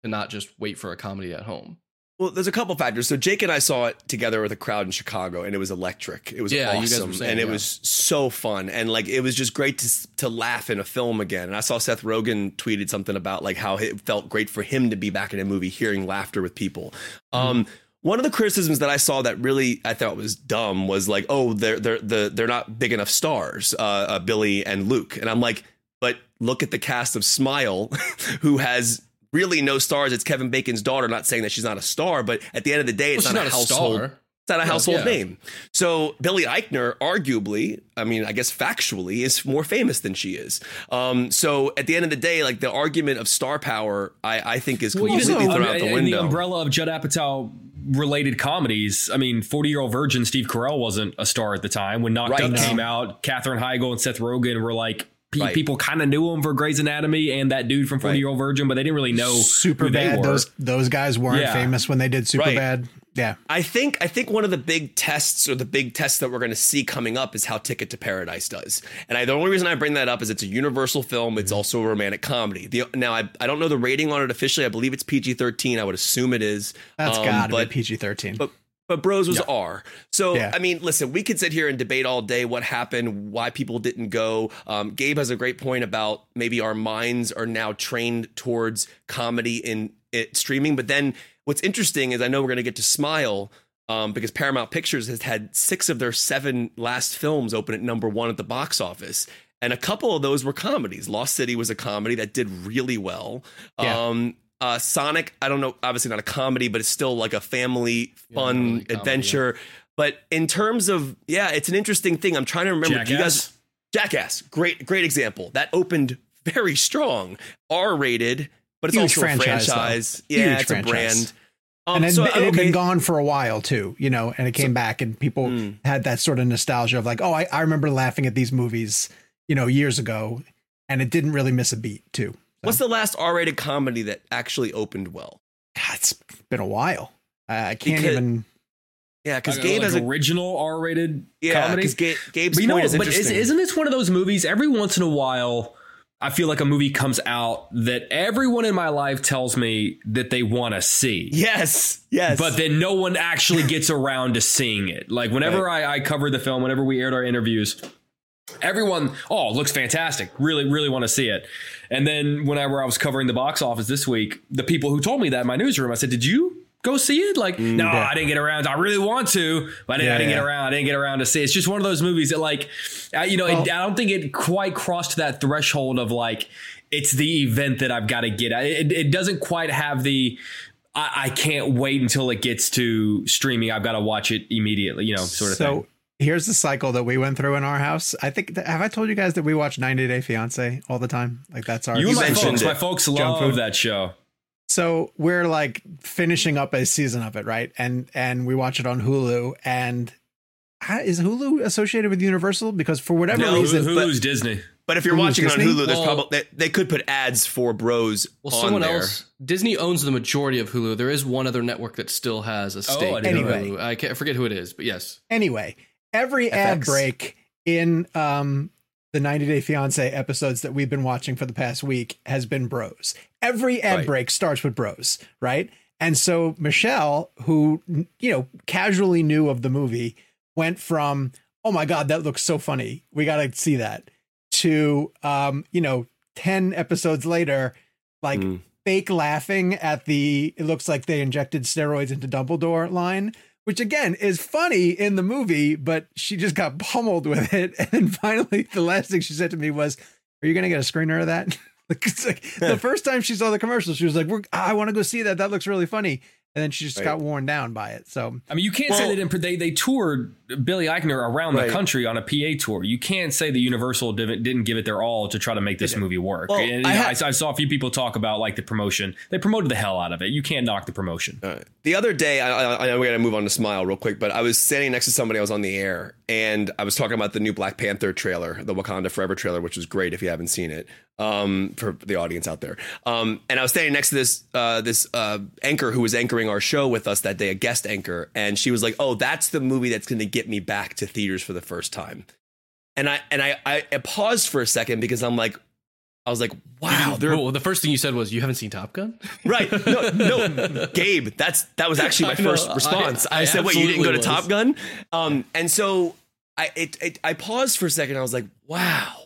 Speaker 4: to not just wait for a comedy at home.
Speaker 2: Well, there's a couple factors. So Jake and I saw it together with a crowd in Chicago, and it was electric. It was
Speaker 4: Yeah,
Speaker 2: awesome,
Speaker 4: saying,
Speaker 2: and it
Speaker 4: yeah.
Speaker 2: was so fun, and like it was just great to to laugh in a film again. And I saw Seth Rogen tweeted something about like how it felt great for him to be back in a movie, hearing laughter with people. Um, one of the criticisms that I saw that really I thought was dumb was like, oh, they're they're the they're not big enough stars, uh, uh, Billy and Luke, and I'm like, but look at the cast of Smile, [LAUGHS] who has. Really, no stars. It's Kevin Bacon's daughter. Not saying that she's not a star, but at the end of the day, it's
Speaker 4: Well,
Speaker 2: not,
Speaker 4: not
Speaker 2: a household.
Speaker 4: star.
Speaker 2: It's not a household
Speaker 4: yeah.
Speaker 2: name. So Billy Eichner, arguably, I mean, I guess factually, is more famous than she is. Um, so at the end of the day, like the argument of star power, I, I think is
Speaker 3: Well, you
Speaker 2: completely
Speaker 3: know,
Speaker 2: thrown
Speaker 3: I
Speaker 2: out the
Speaker 3: in the umbrella of Judd Apatow related comedies. I mean, 40 Year Old Virgin, Steve Carell wasn't a star at the time. When Knocked
Speaker 2: Right.
Speaker 3: Up
Speaker 2: No.
Speaker 3: came out, Katherine Heigl and Seth Rogen were like, pe-
Speaker 2: Right.
Speaker 3: people kind of knew him for Grey's Anatomy and that dude from 40 Year Old Virgin, but they didn't really know
Speaker 1: super
Speaker 3: who they
Speaker 1: bad.
Speaker 3: were.
Speaker 1: Those those guys weren't
Speaker 3: Yeah.
Speaker 1: famous when they did super
Speaker 2: Right.
Speaker 1: bad. Yeah.
Speaker 2: I think I think one of the big tests or the big tests that we're going to see coming up is how Ticket to Paradise does. And I, the only reason I bring that up is it's a Universal film. It's also a romantic comedy. The, now I, I don't know the rating on it officially. I believe it's PG thirteen. I would assume it is.
Speaker 1: That's
Speaker 2: Um,
Speaker 1: gotta
Speaker 2: but,
Speaker 1: be PG thirteen.
Speaker 2: But but Bros was R. So
Speaker 1: Yeah.
Speaker 2: I mean, listen, we could sit here and debate all day what happened, why people didn't go. Um, Gabe has a great point about maybe our minds are now trained towards comedy in it streaming. But then what's interesting is I know we're going to get to Smile. Um, because Paramount Pictures has had six of their seven last films open at number one at the box office. And a couple of those were comedies. Lost City was a comedy that did really well.
Speaker 1: Yeah.
Speaker 2: Um, uh, Sonic, I don't know, obviously not a comedy, but it's still like a family fun
Speaker 4: comedy,
Speaker 2: adventure. But in terms of, yeah, it's an interesting thing. I'm trying to remember. Do you guys, Jackass, great, great example. That opened very strong, R rated, but it's
Speaker 1: Huge
Speaker 2: also
Speaker 1: franchise,
Speaker 2: a franchise.
Speaker 1: though.
Speaker 2: Yeah,
Speaker 1: Huge
Speaker 2: it's
Speaker 1: franchise.
Speaker 2: a brand. Um,
Speaker 1: and it,
Speaker 2: so,
Speaker 1: it had been gone for a while too, you know, and it came back and people
Speaker 2: Mm.
Speaker 1: had that sort of nostalgia of like, oh, I, I remember laughing at these movies, you know, years ago, and it didn't really miss a beat too.
Speaker 2: What's the last R-rated comedy that actually opened well?
Speaker 1: God, it's been a while. Uh, I can't
Speaker 2: Because-
Speaker 1: even.
Speaker 2: Yeah, because
Speaker 3: Like,
Speaker 2: Gabe
Speaker 3: like
Speaker 2: has
Speaker 3: original R-rated
Speaker 2: yeah,
Speaker 3: comedy.
Speaker 2: because Gabe, Gabe's
Speaker 3: But you know,
Speaker 2: is
Speaker 3: but is,
Speaker 2: interesting.
Speaker 3: isn't this one of those movies? Every once in a while, I feel like a movie comes out that everyone in my life tells me that they want to see.
Speaker 2: yes, yes,
Speaker 3: But then no one actually [LAUGHS] gets around to seeing it. Like whenever I, I covered the film, whenever we aired our interviews, everyone, oh, it looks fantastic. Really, really want to see it. And then whenever I was covering the box office this week, the people who told me that in my newsroom, I said, "Did you go see it?" Like, no, I didn't get around. I really want to, but I didn't,
Speaker 1: Yeah,
Speaker 3: I didn't
Speaker 1: yeah.
Speaker 3: get around. I didn't get around to see. it. It's just one of those movies that, like, uh, you know, it, I don't think it quite crossed that threshold of like. It's the event that I've got to get. It, it doesn't quite have the. I, I can't wait until it gets to streaming. I've got to watch it immediately. You know, sort of
Speaker 1: so
Speaker 3: thing.
Speaker 1: Here's the cycle that we went through in our house. I think that, have I told you guys that we watch 90 Day Fiance all the time? Like that's our.
Speaker 3: You and my
Speaker 2: mentioned
Speaker 3: folks,
Speaker 2: it.
Speaker 3: my folks
Speaker 1: Junk
Speaker 3: love
Speaker 1: food.
Speaker 3: that show.
Speaker 1: So we're like finishing up a season of it, right? And and we watch it on Hulu. And is Hulu associated with Universal? Because for whatever
Speaker 2: No,
Speaker 1: reason,
Speaker 3: Hulu's Disney.
Speaker 2: But if you're
Speaker 1: Hulu's
Speaker 2: watching on Hulu, there's
Speaker 4: Well-
Speaker 2: probably they, they could put ads for Bros
Speaker 4: Well,
Speaker 2: on
Speaker 4: someone
Speaker 2: there.
Speaker 4: else. Disney owns the majority of Hulu. There is one other network that still has a oh, stake.
Speaker 3: I
Speaker 4: in
Speaker 1: know
Speaker 4: Hulu. I can't I forget who it is, but yes.
Speaker 1: anyway, every ad break in um the 90 Day Fiance episodes that we've been watching for the past week has been bros. Every ad
Speaker 2: Right.
Speaker 1: break starts with bros, right? And so Michelle, who you know casually knew of the movie, went from "Oh my god, that looks so funny, we got to see that," to um, you know, ten episodes later, like
Speaker 2: Mm.
Speaker 1: fake laughing at the "It looks like they injected steroids into Dumbledore" line which again is funny in the movie, but she just got pummeled with it. [LAUGHS] And then finally, the last thing she said to me was, "Are you going to get a screener of that?" [LAUGHS] like, like the first time she saw the commercial, she was like, We're, "I want to go see that. That looks really funny." And then she just
Speaker 2: Right.
Speaker 1: got worn down by it. So
Speaker 3: I mean, you can't say they didn't. They they toured Billy Eichner around
Speaker 2: Right.
Speaker 3: the country on a PA tour. You can't say the Universal didn't, didn't give it their all to try to make this movie work.
Speaker 2: Well,
Speaker 3: and, you
Speaker 2: I
Speaker 3: know,
Speaker 2: ha-
Speaker 3: I, I saw a few people talk about like the promotion. They promoted the hell out of it. You can't knock the promotion.
Speaker 2: All right. The other day, I, I, I know we got to move on to Smile real quick, but I was standing next to somebody. I was on the air, and I was talking about the new Black Panther trailer, the Wakanda Forever trailer, which was great if you haven't seen it. Um, for the audience out there, um, and I was standing next to this uh, this uh, anchor who was anchoring our show with us that day, a guest anchor, and she was like, "Oh, that's the movie that's going to get me back to theaters for the first time." And I and I, I I paused for a second because I'm like, I was like, "Wow,
Speaker 4: Well, the first thing you said was, "You haven't seen Top Gun." [LAUGHS]
Speaker 2: Right. No, no, Gabe, that's that was actually my
Speaker 4: know.
Speaker 2: first response. I,
Speaker 4: I- I
Speaker 2: said, "Wait, you didn't go to
Speaker 4: absolutely
Speaker 2: Top Gun?" Um, and so I it, it I paused for a second. I was like, "Wow."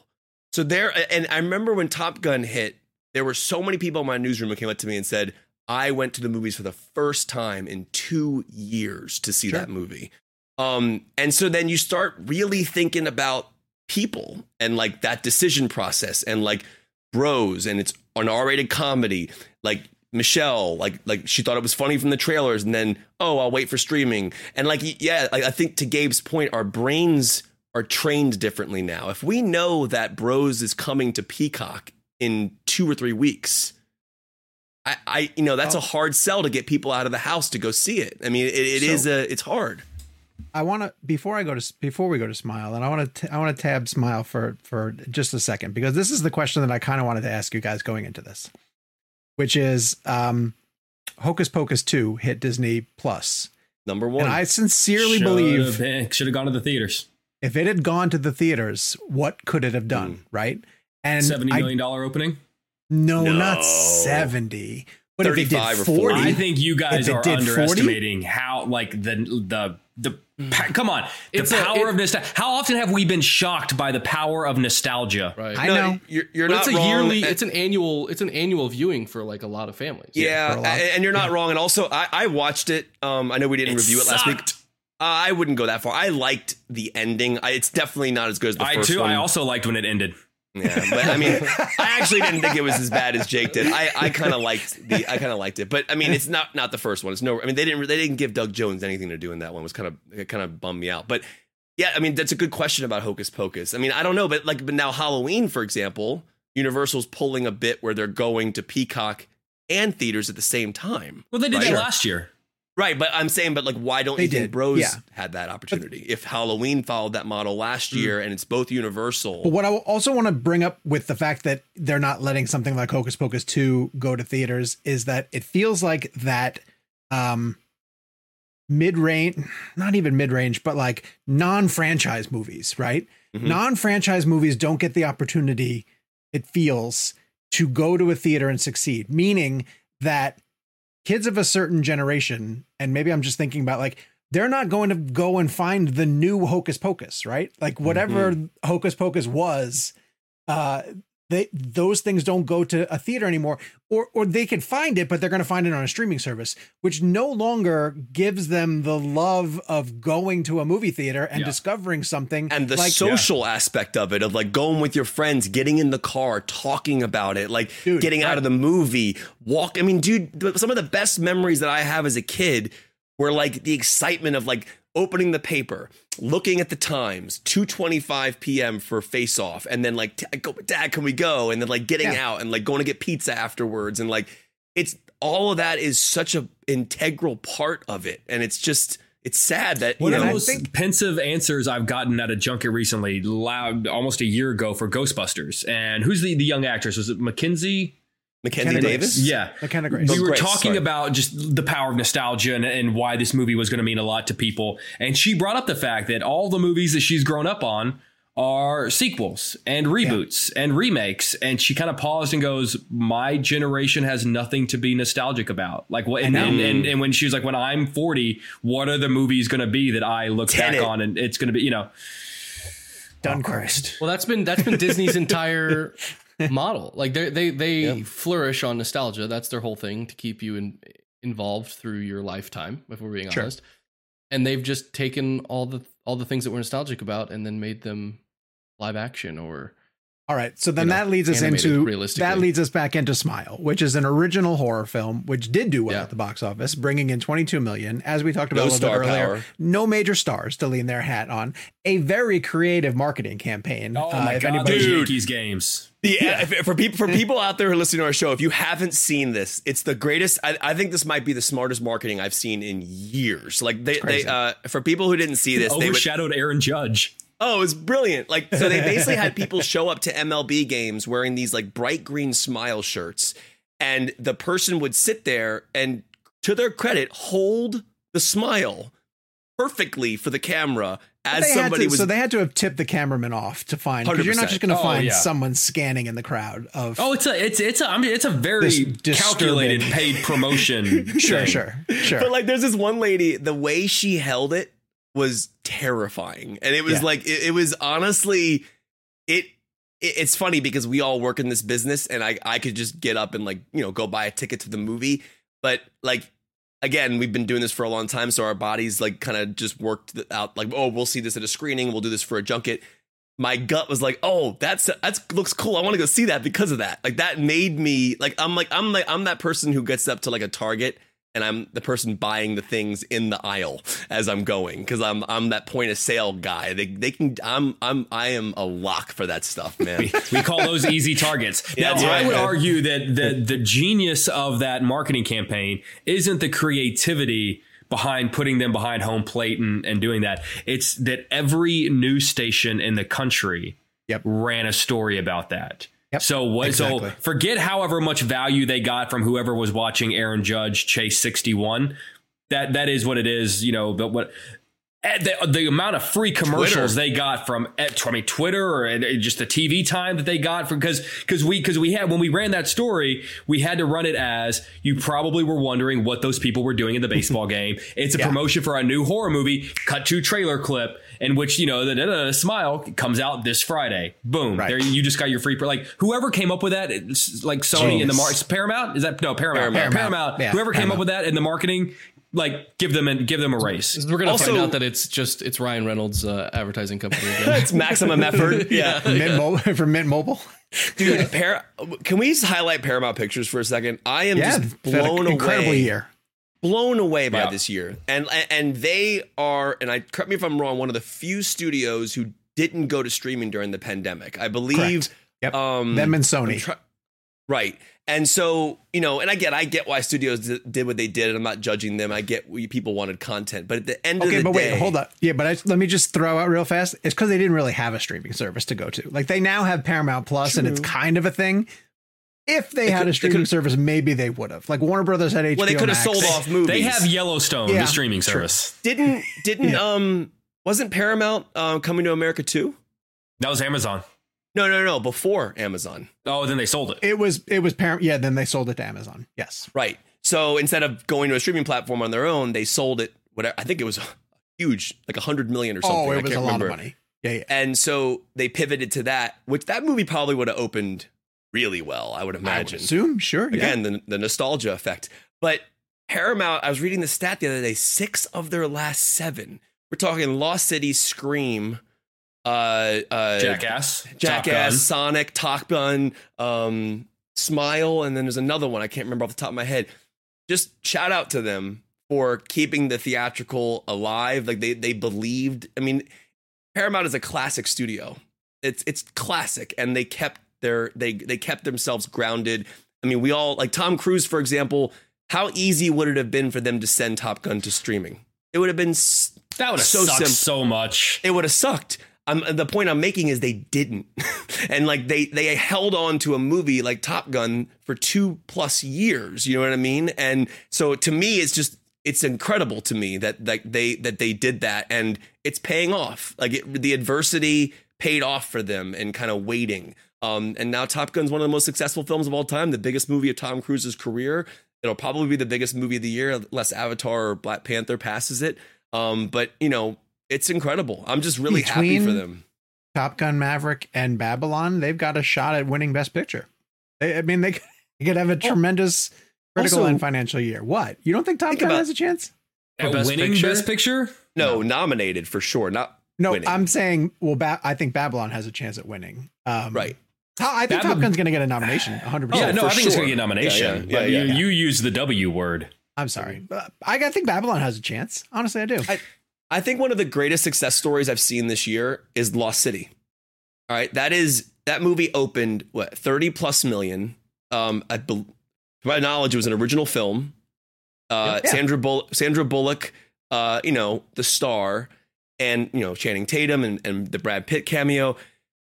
Speaker 2: So there, and I remember when Top Gun hit, there were so many people in my newsroom who came up to me and said, "I went to the movies for the first time in two years to see that movie." Um, and so then you start really thinking about people and like that decision process and like bros and it's an R-rated comedy like Michelle like like she thought it was funny from the trailers and then oh I'll wait for streaming and like yeah like, I think to Gabe's point our brains are trained differently now if we know that bros is coming to Peacock in 2 or 3 weeks I, I you know that's a hard sell to get people out of the house to go see it. I mean, it, it is
Speaker 1: So-
Speaker 2: a it's hard.
Speaker 1: I want to before I go to before we go to Smile, and I want to I want to tab Smile for for just a second because this is the question that I kind of wanted to ask you guys going into this, which is um, Hocus Pocus two hit Disney Plus,
Speaker 2: Number one.
Speaker 1: and I sincerely believe
Speaker 3: should have gone to the theaters.
Speaker 1: If it had gone to the theaters, what could it have done, right? And
Speaker 3: Seventy
Speaker 1: I-
Speaker 3: million dollar opening.
Speaker 1: no,
Speaker 2: No.
Speaker 1: not seventy, but if it
Speaker 2: 35
Speaker 1: did
Speaker 2: or
Speaker 1: 40,
Speaker 2: 40.
Speaker 3: I think you guys are
Speaker 1: did 40?
Speaker 3: underestimating how like the the the pa- come on the
Speaker 4: It's a-
Speaker 3: power
Speaker 4: it-
Speaker 3: of nostalgia. How often have we been shocked by the power of nostalgia?
Speaker 4: Right.
Speaker 1: I
Speaker 2: No,
Speaker 1: know.
Speaker 2: you're, you're not
Speaker 4: it's a
Speaker 2: wrong.
Speaker 4: yearly, it's an annual, it's an annual viewing for like a lot of families.
Speaker 2: yeah,
Speaker 1: for a lot.
Speaker 2: and and you're not wrong. And also, I, I watched it. Um, I know we didn't
Speaker 3: It
Speaker 2: review it last week.
Speaker 3: sucked.
Speaker 2: Uh, I wouldn't go that far. I liked the ending. I, it's definitely not as good as the
Speaker 3: I
Speaker 2: first
Speaker 3: too.
Speaker 2: one.
Speaker 3: I also liked when it ended.
Speaker 2: Yeah, but I mean, I actually didn't think it was as bad as Jake did. I, I kind of liked the, I kind of liked it, but I mean, it's not not the first one. It's no, I mean, they didn't they didn't give Doug Jones anything to do in that one. It was kind of it kind of bummed me out. But yeah, I mean, that's a good question about Hocus Pocus. I mean, I don't know, but like, but now Halloween, for example, Universal's pulling a bit where they're going to Peacock and theaters at the same time.
Speaker 3: Well, they did
Speaker 2: Right.
Speaker 3: that last year.
Speaker 2: Right, but I'm saying, but like, why don't
Speaker 1: They
Speaker 2: you think Bros
Speaker 1: yeah.
Speaker 2: had that opportunity? If Halloween followed that model last year and it's both Universal,
Speaker 1: But what I also want to bring up with the fact that they're not letting something like Hocus Pocus 2 go to theaters is that it feels like that um mid-range, not even mid-range, but like non-franchise movies, right?
Speaker 2: Mhm.
Speaker 1: Non-franchise movies don't get the opportunity it feels to go to a theater and succeed, meaning that kids of a certain generation and maybe I'm just thinking about like they're not going to go and find the new Hocus Pocus, right? Like whatever Hocus Pocus was, uh, they those things don't go to a theater anymore, or or they can find it, but they're going to find it on a streaming service, which no longer gives them the love of going to a movie theater and
Speaker 3: Yeah.
Speaker 1: discovering something
Speaker 2: and the
Speaker 1: like
Speaker 2: social aspect of it of like going with your friends getting in the car talking about it like
Speaker 1: Dude,
Speaker 2: getting out of the movie walk i mean dude some of the best memories that i have as a kid were like the excitement of like opening the paper looking at the times 2.25 p.m for face off and then like go oh, dad can we go and then like getting
Speaker 1: Yeah.
Speaker 2: out and like going to get pizza afterwards and like it's all of that is such a integral part of it and it's just it's sad that
Speaker 3: One
Speaker 2: you
Speaker 3: of
Speaker 2: know
Speaker 3: the most pensive answers I've gotten at a junket recently, loud almost a year ago for Ghostbusters. And who's the, the young actress? Was it Mackenzie?
Speaker 2: Mackenzie
Speaker 1: McKenna
Speaker 2: davis
Speaker 1: Grace.
Speaker 3: Yeah.
Speaker 1: McKenna Grace.
Speaker 3: We were
Speaker 2: Grace,
Speaker 3: talking
Speaker 2: sorry.
Speaker 3: about just the power of nostalgia and, and why this movie was going to mean a lot to people. And she brought up the fact that all the movies that she's grown up on are sequels and reboots and remakes. And she kind of paused and goes, My generation has nothing to be nostalgic about. Like, what? And, and, and, and when she was like, When I'm 40, what are the movies going to be that I look
Speaker 2: Tenet.
Speaker 3: back on? And it's going to be, you know,
Speaker 1: Duncrest.
Speaker 4: Well, that's been that's been Disney's entire [LAUGHS] model. Like they they they flourish on nostalgia. That's their whole thing to keep you in, involved through your lifetime. If we're being
Speaker 1: Sure.
Speaker 4: honest, and they've just taken all the all the things that we're nostalgic about and then made them live action or
Speaker 1: All right, so then
Speaker 4: you know,
Speaker 1: that leads us into that leads us back into Smile, which is an original horror film which did do well
Speaker 4: Yeah.
Speaker 1: at the box office, bringing in 22 million. As we talked about
Speaker 2: No
Speaker 1: a little
Speaker 2: star
Speaker 1: bit earlier,
Speaker 2: power.
Speaker 1: no major stars to lean their hat on. A very creative marketing campaign.
Speaker 3: oh
Speaker 1: uh,
Speaker 3: my
Speaker 1: if
Speaker 3: God,
Speaker 1: anybody-
Speaker 2: Dude.
Speaker 3: Yankees games.
Speaker 2: Yeah, if- for people for [LAUGHS] people out there who are listening to our show, if you haven't seen this, it's the greatest. I, I think this might be the smartest marketing I've seen in years. Like they, they uh, for people who didn't see this, they
Speaker 3: Overshadowed Aaron Judge.
Speaker 2: Oh, it's brilliant. Like so, they [LAUGHS] basically had people show up to MLB games wearing these like bright green smile shirts, and the person would sit there and, to their credit, hold the smile perfectly for the camera as
Speaker 1: They
Speaker 2: somebody
Speaker 1: to,
Speaker 2: was
Speaker 1: so they had to have tipped the cameraman off to find because you're not just going to
Speaker 3: Oh,
Speaker 1: find
Speaker 3: yeah.
Speaker 1: someone scanning in the crowd of
Speaker 3: Oh, it's a it's it's a I mean it's a very calculated paid promotion. [LAUGHS]
Speaker 1: sure, sure, sure.
Speaker 2: But like, there's this one lady. The way she held it was terrifying, and it was
Speaker 1: Yeah.
Speaker 2: like it, it was honestly it, it. It's funny because we all work in this business, and I I could just get up and like you know go buy a ticket to the movie, but like again, we've been doing this for a long time, so our bodies like kind of just worked out. Like, oh, we'll see this at a screening. We'll do this for a junket. My gut was like, oh, that's that's looks cool. I want to go see that because of that. Like that made me like I'm like I'm like I'm that person who gets up to like a Target and I'm the person buying the things in the aisle as I'm going because I'm I'm that point of sale guy. They they can I'm I'm I am a lock for that stuff, man.
Speaker 3: we call those easy targets. [LAUGHS]
Speaker 2: Yeah,
Speaker 3: now,
Speaker 2: that's
Speaker 3: I
Speaker 2: right.
Speaker 3: would argue that the the genius of that marketing campaign isn't the creativity behind putting them behind home plate and, and doing that. It's that every news station in the country
Speaker 1: Yep.
Speaker 3: ran a story about that.
Speaker 1: Yep,
Speaker 3: So what?
Speaker 1: exactly.
Speaker 3: So forget however much value they got from whoever was watching Aaron Judge chase sixty one. That that is what it is, you know. But what eh, the, the amount of free commercials they got from eh, I mean Twitter or eh, just the TV time that they got from because because we because we had when we ran that story we had to run it as you probably were wondering what those people were doing in the baseball [LAUGHS] game. It's a promotion for a new horror movie. Cut to trailer clip in which you know the, the, the smile comes out this Friday. Boom!
Speaker 1: Right.
Speaker 3: There you just got your free like whoever came up with that. It's like Sony and the mar- Paramount is that no Paramount
Speaker 1: Paramount.
Speaker 3: Paramount.
Speaker 1: Yeah,
Speaker 3: whoever came
Speaker 1: Paramount.
Speaker 3: up with that in the marketing. Like give them and give them a race.
Speaker 4: We're gonna find out that it's just it's Ryan Reynolds' uh, advertising company again. [LAUGHS]
Speaker 2: it's maximum effort. [LAUGHS] yeah.
Speaker 1: Mint Mobile for Mint Mobile.
Speaker 2: Dude, Par- can we just highlight Paramount Pictures for a second? I am
Speaker 1: Yeah,
Speaker 2: just
Speaker 1: it's had
Speaker 2: blown
Speaker 1: incredible
Speaker 2: away.
Speaker 1: year.
Speaker 2: Blown away by
Speaker 3: Yeah.
Speaker 2: this year, and and they are, and I correct me if I'm wrong, one of the few studios who didn't go to streaming during the pandemic. I believe.
Speaker 1: Yep.
Speaker 2: Um,
Speaker 1: Them and Sony.
Speaker 2: try- right. And so, you know, and I get, I get why studios did what they did, and I'm not judging them. I get we people wanted content, but at the end of the day,
Speaker 1: but
Speaker 2: day,
Speaker 1: wait, hold up. Yeah, but I, let me just throw out real fast. It's because they didn't really have a streaming service to go to. Like they now have Paramount Plus, and it's kind of a thing. If they, had
Speaker 2: could-
Speaker 1: a streaming service, maybe they would have. Like Warner Brothers had HBO
Speaker 2: Well, they could have sold off movies.
Speaker 3: They have Yellowstone,
Speaker 1: Yeah,
Speaker 3: the streaming
Speaker 1: sure.
Speaker 3: service.
Speaker 2: Didn't [LAUGHS] didn't
Speaker 1: Yeah.
Speaker 2: um wasn't Paramount um coming to America too?
Speaker 3: That was Amazon.
Speaker 2: No, no, no. Before Amazon,
Speaker 3: Oh, then they sold it.
Speaker 1: It was it was Paramount. Yeah, then they sold it to Amazon. Yes.
Speaker 2: right? So instead of going to a streaming platform on their own, they sold it. Whatever. I think it was huge, like a hundred million or something.
Speaker 1: Oh,
Speaker 2: I
Speaker 1: it was a
Speaker 2: can't
Speaker 1: lot
Speaker 2: remember.
Speaker 1: of money. Yeah, yeah.
Speaker 2: And so they pivoted to that, which that movie probably would have opened really well. I would
Speaker 1: I would
Speaker 2: imagine.
Speaker 1: assume, sure. yeah.
Speaker 2: Again, the, the nostalgia effect. But Paramount, I was reading the stat the other day, six of their last seven. We're talking Lost City, Scream, uh, uh,
Speaker 3: Jackass,
Speaker 2: Jackass,
Speaker 3: Top
Speaker 2: Sonic, Top Gun, um, Smile, and then there's another one I can't remember off the top of my head. Just shout out to them for keeping the theatrical alive. Like they they believed. I mean, Paramount is a classic studio. It's it's classic, and they kept their they they kept themselves grounded. I mean, we all like Tom Cruise, for example. How easy would it have been for them to send Top Gun to streaming? It would have been.
Speaker 3: That would have
Speaker 2: so
Speaker 3: sucked
Speaker 2: simple.
Speaker 3: so much.
Speaker 2: it would have sucked. I'm, the point I'm making is they didn't, [LAUGHS] and like they they held on to a movie like Top Gun for two plus years. You know what I mean? And so to me, it's just it's incredible to me that like they that they did that, and it's paying off. Like it, the adversity paid off for them, and kind of waiting. Um, and now Top Gun's one of the most successful films of all time, the biggest movie of Tom Cruise's career. It'll probably be the biggest movie of the year, unless Avatar or Black Panther passes it. Um, but you know, it's incredible. I'm just really happy for them.
Speaker 1: Top Gun Maverick and Babylon, they've got a shot at winning Best Picture. They, I mean, they could, [LAUGHS] they could have a tremendous critical
Speaker 2: also-
Speaker 1: and financial year. What? You don't think Top
Speaker 2: Think
Speaker 1: Gun
Speaker 2: about-
Speaker 1: has a chance?
Speaker 4: For
Speaker 3: At
Speaker 4: Best
Speaker 3: winning
Speaker 4: Picture?
Speaker 3: Best Picture?
Speaker 2: No, nominated for sure. Not
Speaker 1: No,
Speaker 2: winning.
Speaker 1: I'm saying, well, ba- I think Babylon has a chance at winning. Um,
Speaker 2: right.
Speaker 1: I think
Speaker 3: Bab-
Speaker 1: Top Gun's going to get a nomination, 100%.
Speaker 3: yeah, no, I think it's going to get a nomination.
Speaker 2: Yeah, yeah,
Speaker 3: but
Speaker 2: yeah,
Speaker 3: you,
Speaker 2: yeah.
Speaker 3: you use the W word.
Speaker 1: I'm sorry. I I think Babylon has a chance. Honestly, I do.
Speaker 2: I- I think one of the greatest success stories I've seen this year is Lost City. All right, that is that movie opened what thirty plus million. Um, I, bel- to my knowledge, it was an original film. Uh,
Speaker 1: Yeah.
Speaker 2: Sandra Bullock, Sandra Bullock, uh, you know the star, and you know Channing Tatum and, and the Brad Pitt cameo.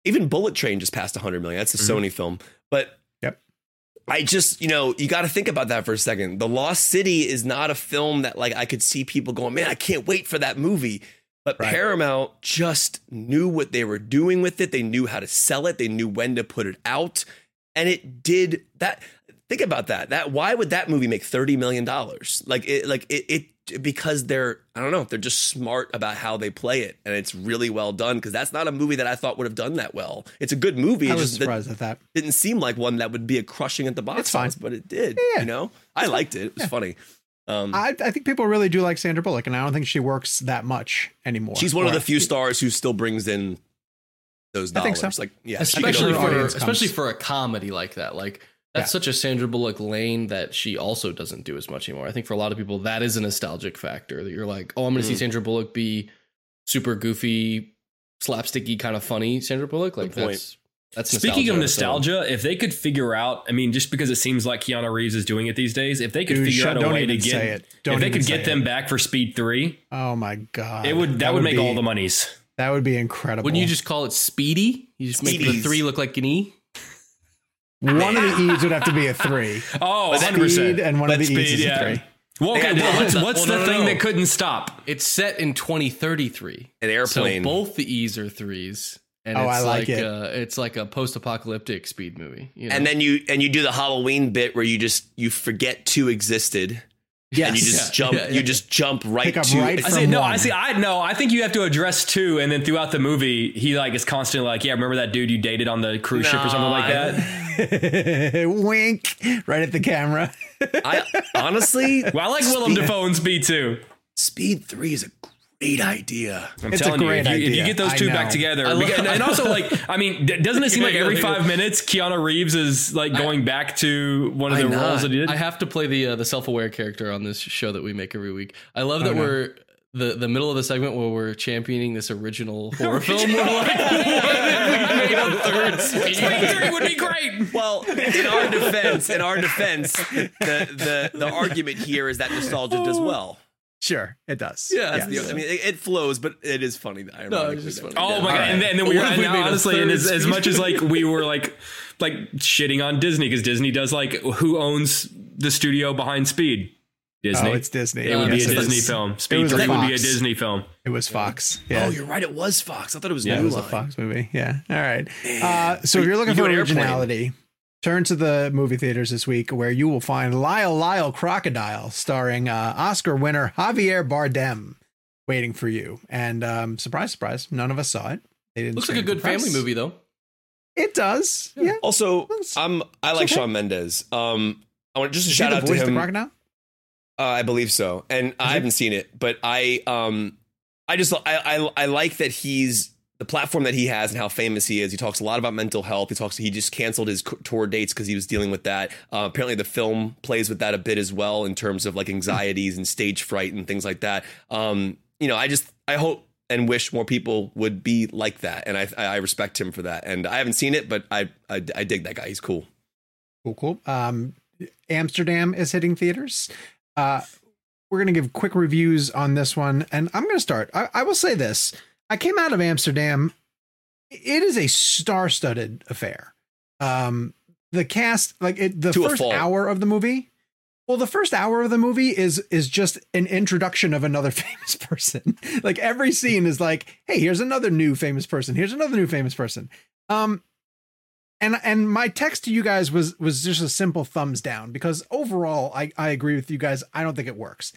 Speaker 2: Even Bullet Train just passed hundred million. That's a mm-hmm. Sony film, but
Speaker 1: Yep.
Speaker 2: I just, you know, you got to think about that for a second. The Lost City is not a film that like I could see people going, man, I can't wait for that movie. But
Speaker 1: Right.
Speaker 2: Paramount just knew what they were doing with it. They knew how to sell it. They knew when to put it out, and it did that. Think about that. That why would that movie make thirty million dollars? Like it, like it, it, because they're I don't know. They're just smart about how they play it, and it's really well done. Because that's not a movie that I thought would have done that well. It's a good movie.
Speaker 1: I was
Speaker 2: just
Speaker 1: surprised at that.
Speaker 2: didn't seem like one that would be a crushing at the box
Speaker 1: It's fine.
Speaker 2: office, but it did.
Speaker 1: Yeah.
Speaker 2: You know, I liked it. It was funny. Um,
Speaker 1: I, I think people really do like Sandra Bullock, and I don't think she works that much anymore.
Speaker 2: she's one of the few stars who still brings in those
Speaker 1: I
Speaker 2: dollars.
Speaker 1: think so.
Speaker 2: Like, yeah,
Speaker 1: Especially
Speaker 4: especially for especially
Speaker 1: comes-
Speaker 4: for a comedy like that. Like That's
Speaker 1: Yeah.
Speaker 4: such a Sandra Bullock lane that she also doesn't do as much anymore. I think for a lot of people, that is a nostalgic factor that you're like, oh, I'm going to see
Speaker 2: Mm.
Speaker 4: Sandra Bullock be super goofy, slapsticky, kind of funny Sandra Bullock. Like
Speaker 2: Good
Speaker 4: that's that's
Speaker 3: Speaking of
Speaker 4: on its own.
Speaker 3: nostalgia, if they could figure out, I mean, just because it seems like Keanu Reeves is doing it these days, if they could
Speaker 1: Dude,
Speaker 3: figure
Speaker 1: shut-
Speaker 3: out a
Speaker 1: don't
Speaker 3: way to get,
Speaker 1: say it. Don't
Speaker 3: if they could
Speaker 1: say
Speaker 3: get them
Speaker 1: it.
Speaker 3: back for Speed Three,
Speaker 1: Oh my god.
Speaker 3: it would that, would make
Speaker 1: be,
Speaker 3: all the monies.
Speaker 1: That would be incredible.
Speaker 4: Wouldn't you just call it Speedy? You just make the three look like an E?
Speaker 1: One of the E's would have to be a three. [LAUGHS]
Speaker 3: Oh, 100
Speaker 1: Speed
Speaker 3: percent.
Speaker 1: and one of the E's
Speaker 2: speed,
Speaker 1: is a
Speaker 3: yeah.
Speaker 1: three.
Speaker 3: Well, okay, well, what's,
Speaker 4: well, no,
Speaker 3: the
Speaker 4: no,
Speaker 3: thing
Speaker 4: no.
Speaker 3: that couldn't stop?
Speaker 4: It's set in 2033.
Speaker 2: An airplane.
Speaker 4: So both the E's are threes. And
Speaker 1: Oh,
Speaker 4: it's
Speaker 1: I like it.
Speaker 4: Uh, it's like a post-apocalyptic speed movie. You know?
Speaker 2: and then you and you do the Halloween bit where you just you forget two existed
Speaker 1: Yes.
Speaker 2: and you just
Speaker 4: Yeah,
Speaker 2: jump
Speaker 4: yeah, yeah.
Speaker 2: you just jump right
Speaker 1: Pick up
Speaker 2: to
Speaker 1: right
Speaker 3: I
Speaker 1: from
Speaker 3: see. No,
Speaker 1: one.
Speaker 3: I see. I no. I think you have to address two, and then throughout the movie, he like is constantly like, "Yeah, remember that dude you dated on the cruise ship or something like that." [LAUGHS]
Speaker 1: Wink right at the camera.
Speaker 2: I honestly
Speaker 3: Well, I like Willem Dafoe in Speed too.
Speaker 2: Speed 3 is a great idea.
Speaker 3: I'm
Speaker 1: It's a
Speaker 3: telling you,
Speaker 1: great
Speaker 3: if you, if you get those two back together,
Speaker 4: I
Speaker 3: and, and also like, I mean, doesn't it [LAUGHS] seem like every five minutes Keanu Reeves is like going back to one of the roles that he did?
Speaker 4: I have to play the uh, the self aware character on this show that we make every week. I love that
Speaker 1: no.
Speaker 4: we're the the middle of the segment where we're championing this original [LAUGHS] horror film. We're like, what if we made a third
Speaker 3: Speed
Speaker 4: speed?
Speaker 3: three would be great.
Speaker 2: Well, in our defense, in our defense, the the the argument here is that nostalgia does well.
Speaker 1: Sure, it does.
Speaker 4: Yeah,
Speaker 1: Yes.
Speaker 4: that's
Speaker 2: I mean, it, it flows, but it is funny. That
Speaker 4: No, it's just funny.
Speaker 3: Oh
Speaker 4: Yeah.
Speaker 3: my god!
Speaker 4: All
Speaker 3: And then, and then we were
Speaker 4: if we
Speaker 3: and honestly, and as, as much as like we were like like shitting on Disney because Disney does like who owns the studio behind Speed? Disney.
Speaker 1: Oh, it's Disney.
Speaker 3: It would be
Speaker 1: Yes,
Speaker 3: a Disney
Speaker 1: is.
Speaker 3: film. Speed
Speaker 1: was a
Speaker 3: Three would be a Disney film.
Speaker 1: It was Fox. Yeah.
Speaker 2: Oh, you're right. It was Fox. I thought it was
Speaker 3: Yeah,
Speaker 1: It
Speaker 2: New
Speaker 1: was a Fox movie. Yeah. All right. Uh, so if you're looking
Speaker 2: You
Speaker 1: for
Speaker 2: an airplane.
Speaker 1: originality, turn to the movie theaters this week where you will find Lyle Lyle Crocodile starring uh, Oscar winner Javier Bardem waiting for you. And um, surprise, surprise, none of us saw it. They didn't
Speaker 4: Looks like a good
Speaker 1: for press.
Speaker 4: family movie though.
Speaker 1: It does. Yeah.
Speaker 2: Also,
Speaker 1: It's-
Speaker 2: I'm I like
Speaker 1: okay.
Speaker 2: Shawn Mendes. Um, I want just a
Speaker 1: Is
Speaker 2: shout
Speaker 1: the
Speaker 2: out to
Speaker 1: voice of
Speaker 2: him.
Speaker 1: the crocodile?
Speaker 2: Uh, I believe so, and I haven't seen it, but I um I just I, I I like that he's the platform that he has and how famous he is. He talks a lot about mental health. He talks he just canceled his tour dates because he was dealing with that. Uh, apparently, the film plays with that a bit as well in terms of like anxieties and stage fright and things like that. Um, you know, I just I hope and wish more people would be like that, and I I respect him for that. And I haven't seen it, but I I, I dig that guy. He's cool.
Speaker 1: Cool, cool. Um, Amsterdam is hitting theaters. Uh, we're to give quick reviews on this one, and I'm to start. I, I will say this: I came out of Amsterdam. It is a star-studded affair. Um, the cast, like it, the
Speaker 2: To
Speaker 1: first hour of the movie. Well, the first hour of the movie is is just an introduction of another [LAUGHS] famous person. like every scene is like, hey, here's another new famous person. Here's another new famous person. Um, and and my text to you guys was was just a simple thumbs down because overall I I agree with you guys. I don't think it works.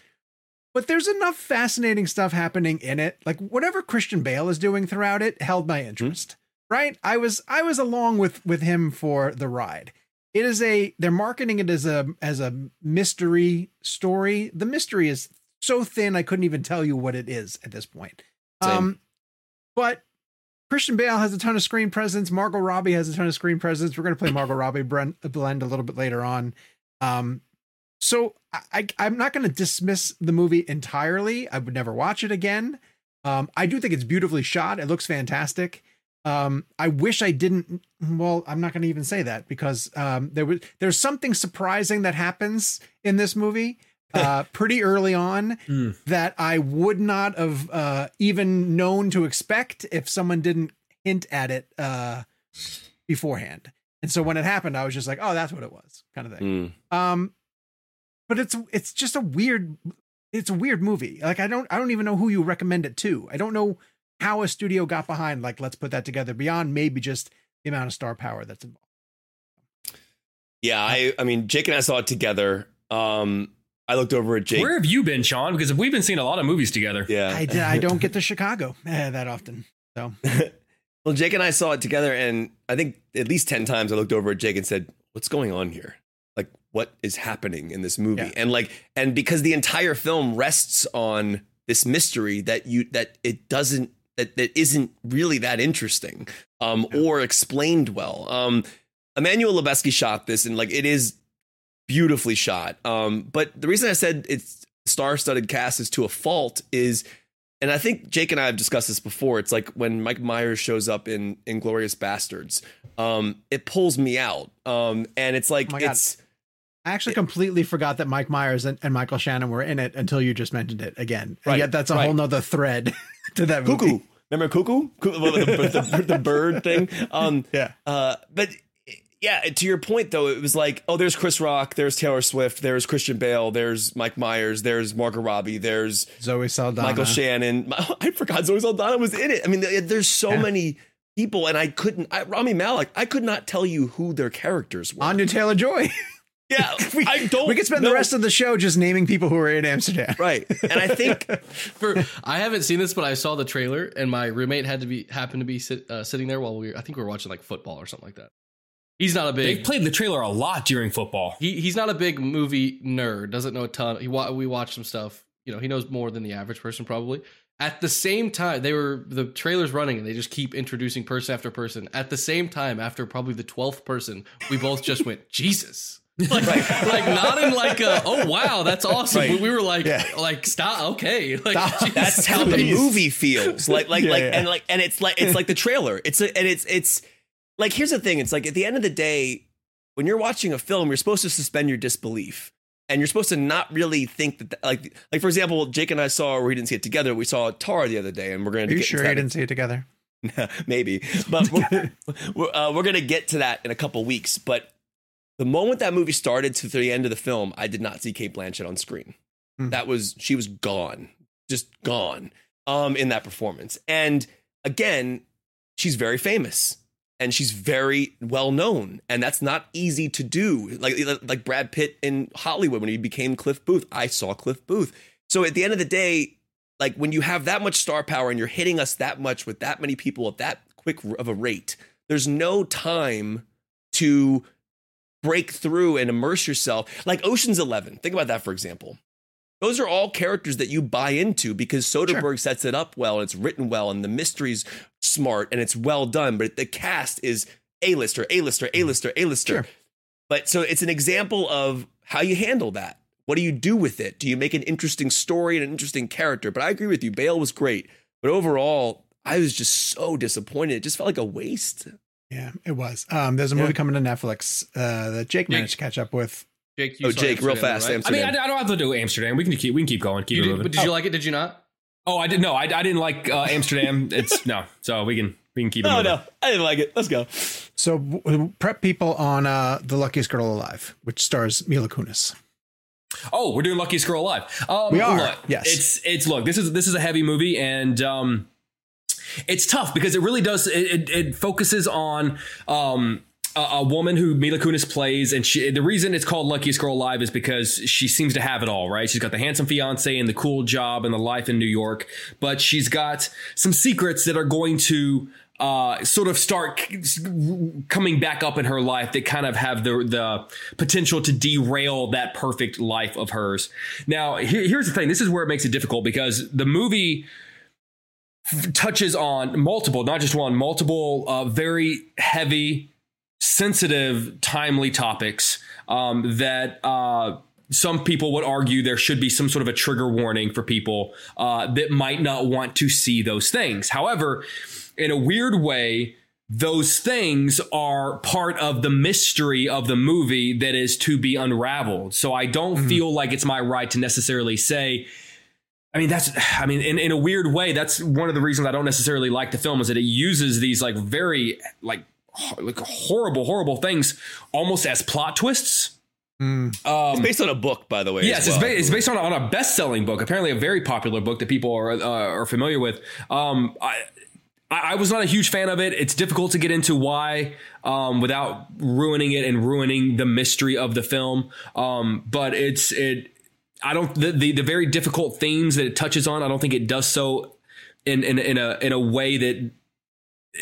Speaker 1: But there's enough fascinating stuff happening in it. Like whatever Christian Bale is doing throughout it held my interest. Right? I was I was along with with him for the ride. It is a they're marketing it as a as a mystery story. The mystery is so thin I couldn't even tell you what it is at this point.
Speaker 2: Same.
Speaker 1: Um but Christian Bale has a ton of screen presence. Margot Robbie has a ton of screen presence. We're going to play Margot Robbie blend, blend a little bit later on. Um, so I, am not going to dismiss the movie entirely. I would never watch it again. Um, I do think it's beautifully shot. It looks fantastic. Um, I wish I didn't. Well, I'm not going to even say that because um, there was there's something surprising that happens in this movie [LAUGHS] uh, pretty early on
Speaker 3: Hmm.
Speaker 1: that I would not have uh, even known to expect if someone didn't hint at it uh, beforehand. And so when it happened, I was just like, "Oh, that's what it was," kind of thing.
Speaker 2: Mm.
Speaker 1: Um, but it's it's just a weird, it's a weird movie. Like I don't I don't even know who you recommend it to. I don't know how a studio got behind like let's put that together beyond maybe just the amount of star power that's involved.
Speaker 2: Yeah, I I mean Jake and I saw it together. Um, I looked over at Jake.
Speaker 3: Where have you been, Sean? Because we've been seeing a lot of movies together.
Speaker 2: yeah,
Speaker 1: I I don't get [LAUGHS] to Chicago eh, that often. So
Speaker 2: Well, Jake and I saw it together, and I think at least 10 times I looked over at Jake and said, What's going on here? What is happening in this movie?
Speaker 1: Yeah.
Speaker 2: And like, and because the entire film rests on this mystery that you, that it doesn't, that, that isn't really that interesting um, or explained well. Um, Emmanuel Lubezki shot this, and like it is beautifully shot. Um, but the reason I said it's star-studded cast is to a fault is, and I think Jake and I have discussed this before. It's like when Mike Myers shows up in Inglourious Basterds, um, it pulls me out, um, and it's like
Speaker 1: Oh
Speaker 2: it's
Speaker 1: I actually completely forgot that Mike Myers and, and Michael Shannon were in it until you just mentioned it again. And
Speaker 2: Right,
Speaker 1: yet that's a
Speaker 2: right.
Speaker 1: whole nother thread [LAUGHS] to that movie.
Speaker 2: cuckoo. Remember cuckoo? The, the, the, the [LAUGHS] bird thing. Um, [LAUGHS]
Speaker 1: Yeah.
Speaker 2: Uh, but yeah, to your point though, it was like, oh, there's Chris Rock, there's Taylor Swift, there's Christian Bale, there's Mike Myers, there's Margot Robbie, there's
Speaker 1: Zoe Saldana.
Speaker 2: Michael Shannon. I forgot Zoe Saldana was in it. I mean, there's so
Speaker 1: Yeah.
Speaker 2: many people, and I couldn't. I, Rami Malek, I could not tell you who their characters were.
Speaker 1: Anya Taylor Joy.
Speaker 2: Yeah, [LAUGHS]
Speaker 1: we,
Speaker 2: I don't.
Speaker 1: we could spend
Speaker 2: know.
Speaker 1: the rest of the show just naming people who are in Amsterdam. [LAUGHS]
Speaker 2: right, and I think [LAUGHS]
Speaker 4: For I haven't seen this, but I saw the trailer, and my roommate had to be happened to be sit, uh, sitting there while we were. I think we were watching like football or something like that. He's not a big.
Speaker 3: They've played the trailer a lot during football.
Speaker 4: He he's not a big movie nerd. Doesn't know a ton. He we watched some stuff. You know, he knows more than the average person probably. At the same time, they were the trailers running, and they just keep introducing person after person. At the same time, after probably the twelfth person, we both just went Jesus. [LAUGHS] Like, like not in like a, oh wow that's awesome.
Speaker 2: Right.
Speaker 4: But we were like
Speaker 1: Yeah.
Speaker 4: like stop okay [LAUGHS] like
Speaker 1: Stop.
Speaker 2: That's how the movie feels like like
Speaker 1: Yeah,
Speaker 2: like
Speaker 1: yeah.
Speaker 2: and like and it's like it's like the trailer it's a, and it's it's like here's the thing it's like at the end of the day when you're watching a film you're supposed to suspend your disbelief and you're supposed to not really think that like like for example Jake and I saw or we didn't see it together we saw Tar the other day and we're going
Speaker 1: Are
Speaker 2: to
Speaker 1: you
Speaker 2: get
Speaker 1: sure
Speaker 2: into
Speaker 1: you didn't see it together? [LAUGHS]
Speaker 2: maybe but we're, we're, uh, we're going to get to that in a couple weeks but the moment that movie started to the end of the film I did not see Cate Blanchett on screen.
Speaker 1: Hmm.
Speaker 2: that was she was gone just gone um in that performance. And again she's very famous and she's very well known and that's not easy to do. Like like Brad Pitt in Hollywood when he became Cliff Booth. I saw Cliff Booth. So at the end of the day like when you have that much star power and you're hitting us that much with that many people at that quick of a rate there's no time to break through and immerse yourself like Ocean's 11 think about that for example those are all characters that you buy into because Soderbergh sets it up well and it's written well and the mystery's smart and it's well done. But the cast is A-lister, A-lister, mm-hmm. A-lister, A-lister.
Speaker 1: Sure.
Speaker 2: But so it's an example of how you handle that. What do you do with it? Do you make an interesting story and an interesting character? But I agree with you. Bale was great. But overall, I was just so disappointed. It just felt like a waste.
Speaker 1: Yeah, it was. Um, there's a movie
Speaker 2: Yeah.
Speaker 1: coming to Netflix uh, that Jake managed to catch up with.
Speaker 4: Jake, you
Speaker 2: Oh,
Speaker 4: saw
Speaker 2: Jake, real fast,
Speaker 4: right?
Speaker 2: Amsterdam.
Speaker 3: I mean, I, I don't have to do Amsterdam. We can keep we can keep going. Keep
Speaker 4: You
Speaker 3: it
Speaker 4: did, but did you like it? Did you not?
Speaker 3: oh, I didn't. No, I, I didn't like uh, Amsterdam. [LAUGHS] it's no. So we can we can keep it.
Speaker 2: No,
Speaker 3: moving.
Speaker 2: no, I didn't like it. Let's go.
Speaker 1: So w- prep people on uh, The Luckiest Girl Alive, which stars Mila Kunis.
Speaker 3: Oh, we're doing Luckiest Girl Alive. Um,
Speaker 1: We are,
Speaker 3: Look,
Speaker 1: yes.
Speaker 3: It's it's look. This is this is a heavy movie, and um, it's tough because it really does. It, it, it focuses on um. A, woman who Mila Kunis plays, and she. The reason it's called Luckiest Girl Alive is because she seems to have it all. Right? She's got the handsome fiance and the cool job and the life in New York, but she's got some secrets that are going to uh, sort of start coming back up in her life that kind of have the the potential to derail that perfect life of hers. Now, here, here's the thing: this is where it makes it difficult because the movie f- touches on multiple, not just one, multiple uh, very heavy, sensitive, timely topics um, that. Uh, some people would argue there should be some sort of a trigger warning for people uh, that might not want to see those things. However, in a weird way, those things are part of the mystery of the movie that is to be unraveled. So I don't feel like it's my right to necessarily say, I mean, that's, [SIGHS] I mean, in, in a weird way, that's one of the reasons I don't necessarily like the film is that it uses these like very, like, like horrible, horrible things almost as plot twists. Um,
Speaker 2: It's based on a book, by the way.
Speaker 3: Yes,
Speaker 2: as
Speaker 3: it's, ba- it's based on, a- on a best-selling book, apparently a very popular book that people are uh, are familiar with. Um, I, I I was not a huge fan of it. It's difficult to get into why um, without ruining it and ruining the mystery of the film. Um, but it's it. I don't the, the the very difficult themes that it touches on. I don't think it does so in in in a in a way that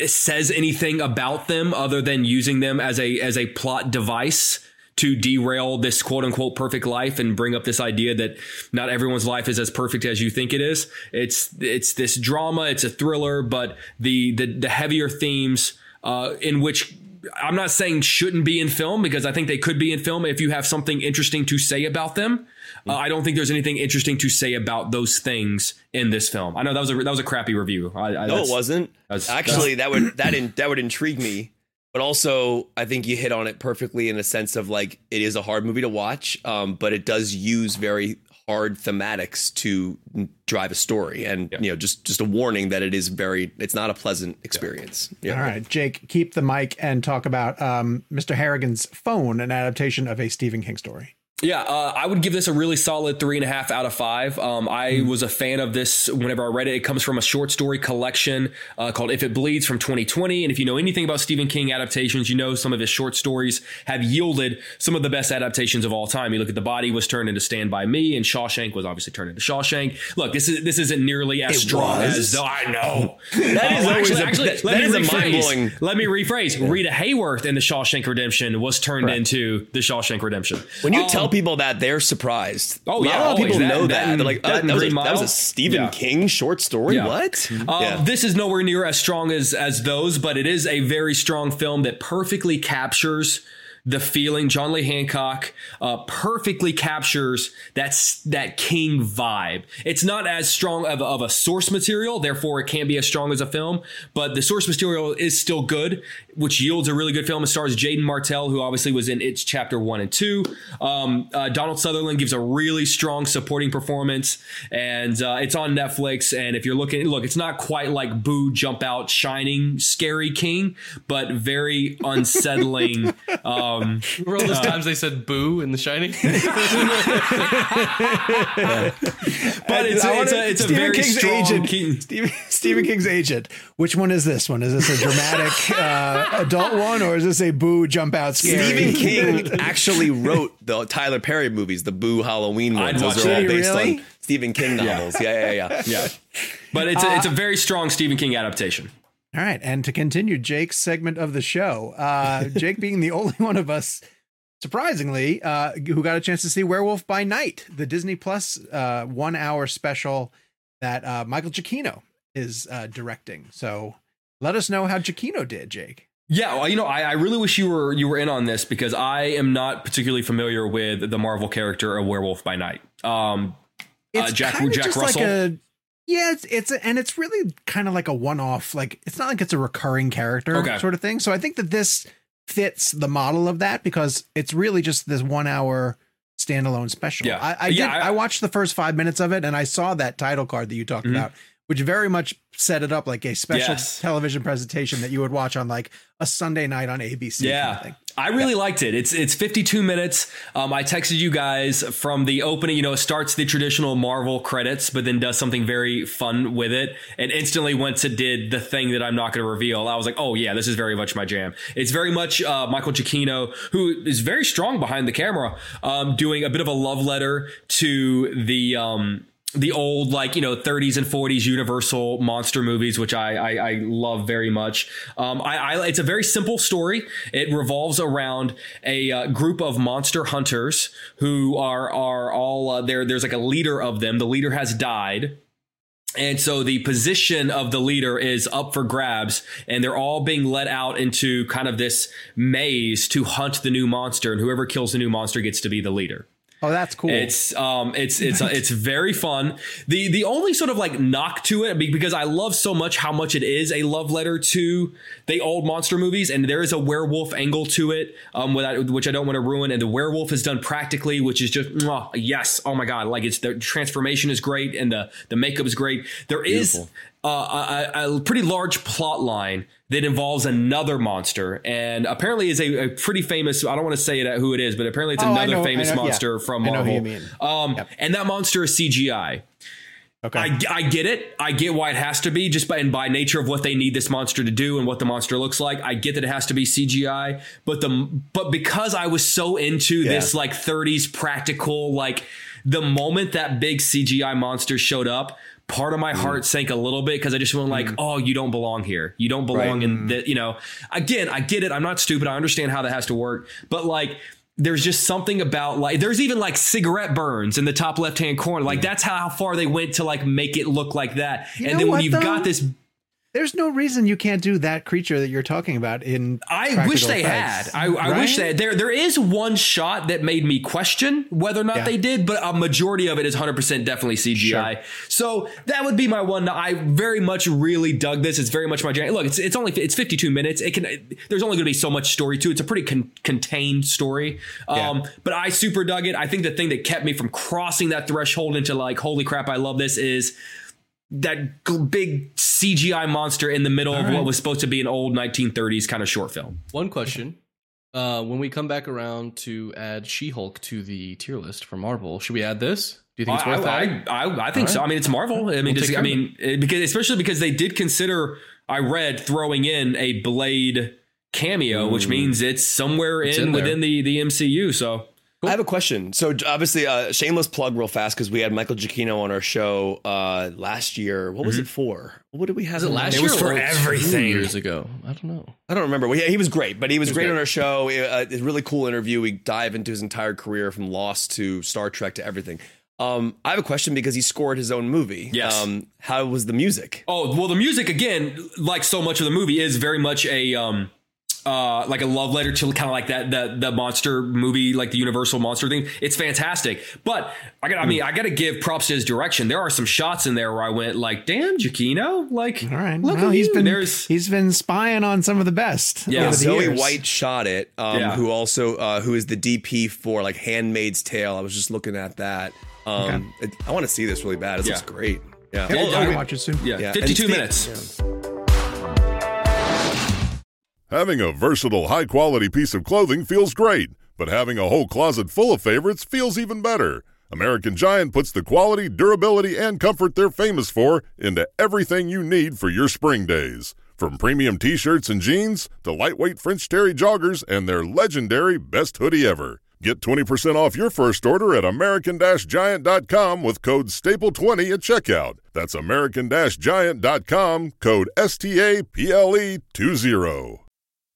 Speaker 3: says anything about them other than using them as a as a plot device to derail this quote unquote perfect life and bring up this idea that not everyone's life is as perfect as you think it is. It's it's this drama, it's a thriller, but the the, the heavier themes uh, in which I'm not saying shouldn't be in film because I think they could be in film if you have something interesting to say about them. Uh, I don't think there's anything interesting to say about those things in this film. I know that was a that was a crappy review. I, I,
Speaker 2: No, it wasn't.
Speaker 3: that's-
Speaker 2: Actually, that would [LAUGHS] that in, that would intrigue me. But also, I think you hit on it perfectly in a sense of like it is a hard movie to watch, um, but it does use very hard thematics to drive a story, and you know, just just a warning that it is very it's not a pleasant experience. Yeah.
Speaker 1: All right, Jake, keep the mic and talk about um, Mr. Harrigan's Phone, an adaptation of a Stephen King story.
Speaker 3: Yeah, uh, I would give this a really solid three and a half out of five. Um, I was a fan of this whenever I read it. It comes from a short story collection uh, called If It Bleeds from 2020. And if you know anything about Stephen King adaptations, you know some of his short stories have yielded some of the best adaptations of all time. You look at The Body was turned into Stand By Me, and Shawshank was obviously turned into Shawshank. Look, this is this isn't nearly as
Speaker 2: It
Speaker 3: strong
Speaker 2: was.
Speaker 3: as the, I know. [LAUGHS]
Speaker 2: That is
Speaker 3: Uh, actually,
Speaker 2: a-
Speaker 3: actually,
Speaker 2: that-
Speaker 3: let
Speaker 2: that
Speaker 3: me
Speaker 2: is a
Speaker 3: rephrase. Let me rephrase. Rita Hayworth in The Shawshank Redemption was turned into The Shawshank Redemption.
Speaker 2: When you
Speaker 3: Um,
Speaker 2: tell people that, they're surprised.
Speaker 3: Oh, yeah,
Speaker 2: a lot of people
Speaker 3: That-
Speaker 2: know
Speaker 3: that
Speaker 2: that. They're like,
Speaker 3: that
Speaker 2: oh,
Speaker 3: and
Speaker 2: that was, a, that was a Stephen
Speaker 3: Yeah.
Speaker 2: King short story.
Speaker 3: Yeah.
Speaker 2: What?
Speaker 3: Uh,
Speaker 2: yeah.
Speaker 3: This is nowhere near as strong as as those, but it is a very strong film that perfectly captures the feeling. John Lee Hancock uh, perfectly captures that that King vibe. It's not as strong of, a- of a source material, therefore it can't be as strong as a film. But the source material is still good, which yields a really good film. It stars Jaeden Martell, who obviously was in its chapter one and two. Um, uh, Donald Sutherland gives a really strong supporting performance, and uh, it's on Netflix. And if you're looking, look, it's not quite like Boo Jump Out Shining Scary King, but very [LAUGHS] unsettling. um, [LAUGHS]
Speaker 4: Remember all those times they said boo in The Shining? [LAUGHS]
Speaker 3: but it's,
Speaker 1: I
Speaker 3: a, it's
Speaker 1: wanna-
Speaker 3: a it's a very
Speaker 1: King's
Speaker 3: strong
Speaker 1: agent.
Speaker 3: King.
Speaker 1: Stephen, Stephen King's agent. Which one is this one? Is this a dramatic [LAUGHS] uh, adult one, or is this a boo jump out scary?
Speaker 2: Stephen King actually wrote the Tyler Perry movies, the Boo Halloween ones. Those are all based
Speaker 1: Really?
Speaker 2: on Stephen King novels. Yeah, yeah, yeah.
Speaker 3: Yeah, but it's a, it's a very strong Stephen King adaptation.
Speaker 1: All right, and to continue Jake's segment of the show, uh, [LAUGHS] Jake being the only one of us, surprisingly, uh, who got a chance to see Werewolf by Night, the Disney Plus uh, one-hour special that uh, Michael Giacchino is uh, directing. So let us know how Giacchino did, Jake.
Speaker 3: Yeah, well, you know, I, I really wish you were you were in on this because I am not particularly familiar with the Marvel character of Werewolf by Night. Um, uh, Jack
Speaker 1: kinda
Speaker 3: Jack
Speaker 1: just
Speaker 3: Russell.
Speaker 1: Like a, yeah, it's it's a, and it's really kind of like a one-off. Like it's not like it's a recurring character
Speaker 3: Okay.
Speaker 1: sort of thing. So I think that this fits the model of that because it's really just this one-hour standalone special.
Speaker 3: Yeah.
Speaker 1: I, I
Speaker 3: Yeah,
Speaker 1: did.
Speaker 3: I-
Speaker 1: I, watched the first five minutes of it, and I saw that title card that you talked
Speaker 3: Mhm.
Speaker 1: about, which very much set it up like a special
Speaker 3: Yes.
Speaker 1: television presentation that you would watch on like a Sunday night on ABC.
Speaker 3: Yeah,
Speaker 1: kind of.
Speaker 3: I really liked it. It's it's 52 minutes. Um, I texted you guys from the opening. You know, starts the traditional Marvel credits, but then does something very fun with it. And instantly, once it did the thing that I'm not going to reveal, I was like, oh yeah, this is very much my jam. It's very much uh, Michael Giacchino, who is very strong behind the camera, um, doing a bit of a love letter to the. Um, the old like you know 30s and 40s Universal monster movies, which I I, I love very much. Um, I, I it's a very simple story. It revolves around a uh, group of monster hunters who are are all uh, there. There's like a leader of them. The leader has died. And so the position of the leader is up for grabs, and they're all being let out into kind of this maze to hunt the new monster, and whoever kills the new monster gets to be the leader.
Speaker 1: Oh, that's cool.
Speaker 3: It's um it's it's it's very fun. The the only sort of like knock to it because I love so much how much it is a love letter to the old monster movies and there is a werewolf angle to it um without, which I don't want to ruin and the werewolf is done practically which is just mwah, yes oh my god like it's the transformation is great and the the makeup is great. There is
Speaker 2: Beautiful.
Speaker 3: Uh, a, a pretty large plot line that involves another monster and apparently is a, a pretty famous I don't want to say it who it is but apparently it's
Speaker 1: Oh,
Speaker 3: another
Speaker 1: know-
Speaker 3: famous
Speaker 1: know- yeah.
Speaker 3: monster from
Speaker 1: I know
Speaker 3: Marvel.
Speaker 1: who you mean.
Speaker 3: Um,
Speaker 1: Yep.
Speaker 3: and that monster is CGI.
Speaker 1: okay.
Speaker 3: I, I get it. I get why it has to be just by and by nature of what they need this monster to do and what the monster looks like. I get that it has to be CGI, but the but because I was so into this like 30s practical like the moment that big CGI monster showed up, part of my mm. heart sank a little bit because I just went like, mm. oh, you don't belong here. You don't belong in mm. the you know. Again, I get it. I'm not stupid. I understand how that has to work, but like there's just something about like there's even like cigarette burns in the top left hand corner. Like that's how, how far they went to like make it look like that.
Speaker 1: You
Speaker 3: and then when
Speaker 1: what,
Speaker 3: you've
Speaker 1: though?
Speaker 3: got this
Speaker 1: There's no reason you can't do that creature that you're talking about in.
Speaker 3: I wish they
Speaker 1: effects,
Speaker 3: had. I, I wish that there there is one shot that made me question whether or not
Speaker 1: Yeah.
Speaker 3: they did, but a majority of it is 100% definitely CGI. So that would be my one. I very much really dug this. It's very much my jam. Look, it's it's only it's 52 minutes. It can there's only going to be so much story to it. It's a pretty con- contained story. Um, but I super dug it. I think the thing that kept me from crossing that threshold into like holy crap, I love this is that g- big CGI monster in the middle of what was supposed to be an old 1930s kind of short film.
Speaker 4: One question. Uh, when we come back around to add She-Hulk to the tier list for Marvel, should we add this? Do you think it's worth
Speaker 3: I,
Speaker 4: that?
Speaker 3: I, I, I think
Speaker 4: All
Speaker 3: so.
Speaker 4: right.
Speaker 3: I mean, it's Marvel. I mean,
Speaker 4: We'll
Speaker 3: just, I mean, it- because especially because they did consider. I read throwing in a Blade cameo, which means it's somewhere
Speaker 4: It's
Speaker 3: in,
Speaker 4: in
Speaker 3: within the the MCU. So
Speaker 2: I have a question. So obviously, uh, shameless plug real fast because we had Michael Giacchino on our show uh, last year. What was it for? What did we have?
Speaker 4: Was it last
Speaker 2: on?
Speaker 4: year?
Speaker 3: was for
Speaker 4: or two
Speaker 3: everything.
Speaker 4: years ago. I don't know.
Speaker 2: I don't remember. Well, yeah, he was great, but he was, great,
Speaker 4: great.
Speaker 2: on our show. Uh, a really cool interview. We dive into his entire career from Lost to Star Trek to everything. Um, I have a question because he scored his own movie.
Speaker 3: Yes.
Speaker 2: Um, how was the music?
Speaker 3: Oh well, the music again, like so much of the movie, is very much a um, uh, like a love letter to kind of like that the the monster movie, like the Universal monster thing. It's fantastic, but I got I mean I got to give props to his direction. There are some shots in there where I went like, damn, Giacchino, like,
Speaker 1: All right.
Speaker 3: look
Speaker 1: well,
Speaker 3: at
Speaker 1: he's
Speaker 3: you.
Speaker 1: been
Speaker 3: There's
Speaker 1: he's been spying on some of the best.
Speaker 3: Yeah,
Speaker 1: over the
Speaker 2: Zoe
Speaker 1: years.
Speaker 2: White shot it. Um,
Speaker 3: Yeah.
Speaker 2: who also uh, who is the DP for like Handmaid's Tale. I was just looking at that. Um, it- I want to see this really bad. It
Speaker 3: Yeah.
Speaker 2: looks great. Yeah.
Speaker 1: Yeah,
Speaker 2: Oh,
Speaker 1: I'll watch it soon.
Speaker 3: yeah,
Speaker 2: Yeah, and
Speaker 3: 52
Speaker 2: Steve-
Speaker 3: minutes.
Speaker 7: Having a versatile, high quality piece of clothing feels great, but having a whole closet full of favorites feels even better. American Giant puts the quality, durability, and comfort they're famous for into everything you need for your spring days. From premium t shirts and jeans to lightweight French Terry joggers and their legendary best hoodie ever. Get 20% off your first order at American Giant.com with code STAPLE20 at checkout. That's American Giant.com, code S T A P L E 20.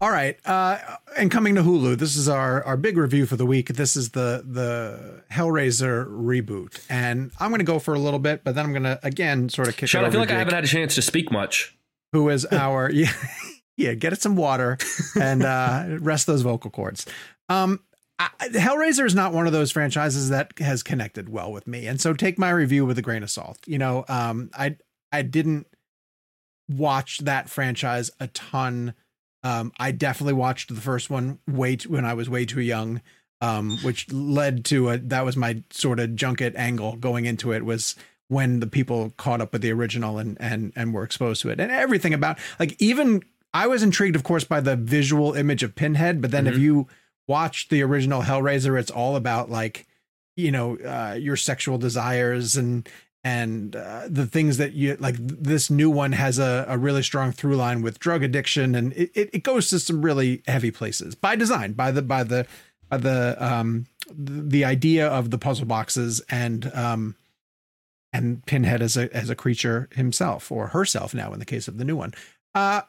Speaker 1: All right, uh, and coming to Hulu, this is our our big review for the week. This is the the Hellraiser reboot, and I'm going to go for a little bit, but then I'm going to again sort of kick
Speaker 3: Sean, I feel like I haven't had a chance to speak much.
Speaker 1: who is our [LAUGHS] yeah yeah get it some water and uh, rest those vocal cords. Um, I, Hellraiser is not one of those franchises that has connected well with me, and so take my review with a grain of salt. You know, um, I I didn't watch that franchise a ton. Um, I definitely watched the first one way t- when I was way too young, um, which led to a that was my sort of junket angle going into it was when the people caught up with the original and and and were exposed to it. And everything about like even I was intrigued, of course, by the visual image of Pinhead, but then if you watch the original Hellraiser, it's all about like you know uh, your sexual desires and and uh, the things that you like this new one has a, a really strong through line with drug addiction and it, it, it goes to some really heavy places by design by the by the by the um the idea of the puzzle boxes and um and pinhead as a as a creature himself or herself now in the case of the new one. Uh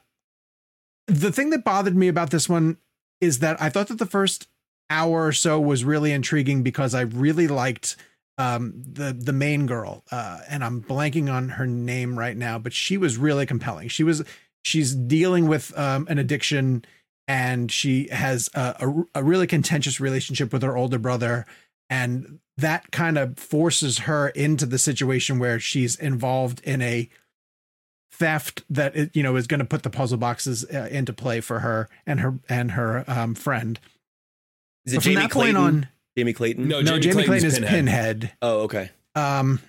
Speaker 1: the thing that bothered me about this one is that i thought that the first hour or so was really intriguing because i really liked um the the main girl uh and i'm blanking on her name right now but she was really compelling she was she's dealing with um an addiction and she has a, a, a really contentious relationship with her older brother and that kind of forces her into the situation where she's involved in a theft that it, you know is going to put the puzzle boxes uh, into play for her and her and her um, friend.
Speaker 2: Is it Jamie
Speaker 1: that point
Speaker 2: Clayton?
Speaker 1: on-
Speaker 2: Jamie Clayton.
Speaker 3: No,
Speaker 1: no, Jamie Clayton
Speaker 3: Clayton's
Speaker 1: is Pinhead.
Speaker 2: Oh, okay.
Speaker 1: um,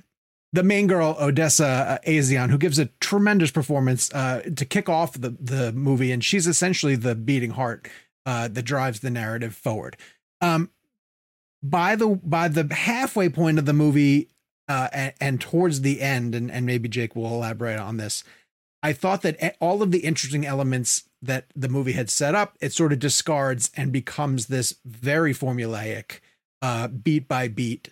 Speaker 1: the main girl Odessa uh, A'zion, who gives a tremendous performance uh, to kick off the the movie, and she's essentially the beating heart uh, that drives the narrative forward. Um, by the by the halfway point of the movie, uh, and, and towards the end, and, and maybe Jake will elaborate on this. I thought that all of the interesting elements that the movie had set up, it sort of discards and becomes this very formulaic, uh, beat by beat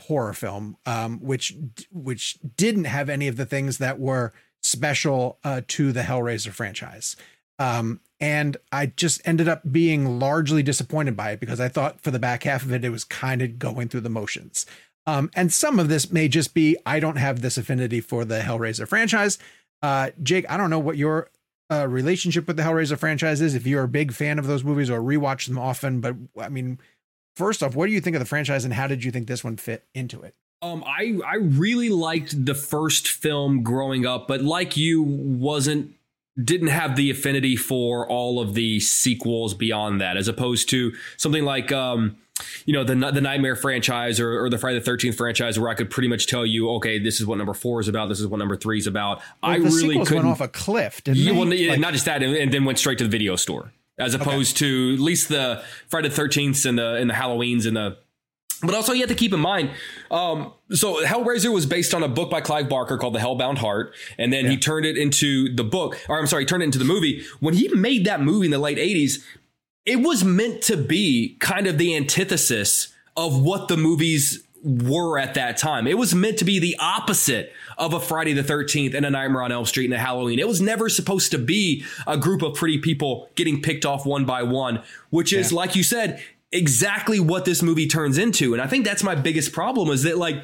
Speaker 1: horror film, um, which which didn't have any of the things that were special uh, to the Hellraiser franchise. Um, and I just ended up being largely disappointed by it because I thought for the back half of it, it was kind of going through the motions. Um, and some of this may just be I don't have this affinity for the Hellraiser franchise. Uh, Jake, I don't know what your uh, relationship with the Hellraiser franchise is. If you're a big fan of those movies or rewatch them often, but I mean, first off, what do you think of the franchise, and how did you think this one fit into it?
Speaker 3: Um, I I really liked the first film growing up, but like you, wasn't didn't have the affinity for all of the sequels beyond that, as opposed to something like um, you know, the the Nightmare franchise or, or the Friday the Thirteenth franchise, where I could pretty much tell you, okay, this is what number four is about, this is what number three is about. I
Speaker 1: the
Speaker 3: really couldn't.
Speaker 1: went off a cliff. Didn't
Speaker 3: Yeah, well,
Speaker 1: Like-
Speaker 3: not just that, and, and then went straight to the video store, as opposed to at least the Friday the Thirteenth and the and the Halloweens and the. But also, you have to keep in mind. Um, so, Hellraiser was based on a book by Clive Barker called The Hellbound Heart, and then he turned it into the book, or I'm sorry, he turned it into the movie. When he made that movie in the late '80s, it was meant to be kind of the antithesis of what the movies were at that time. It was meant to be the opposite of a Friday the 13th and a Nightmare on Elm Street and a Halloween. It was never supposed to be a group of pretty people getting picked off one by one, which is, like you said, exactly what this movie turns into. And I think that's my biggest problem is that, like,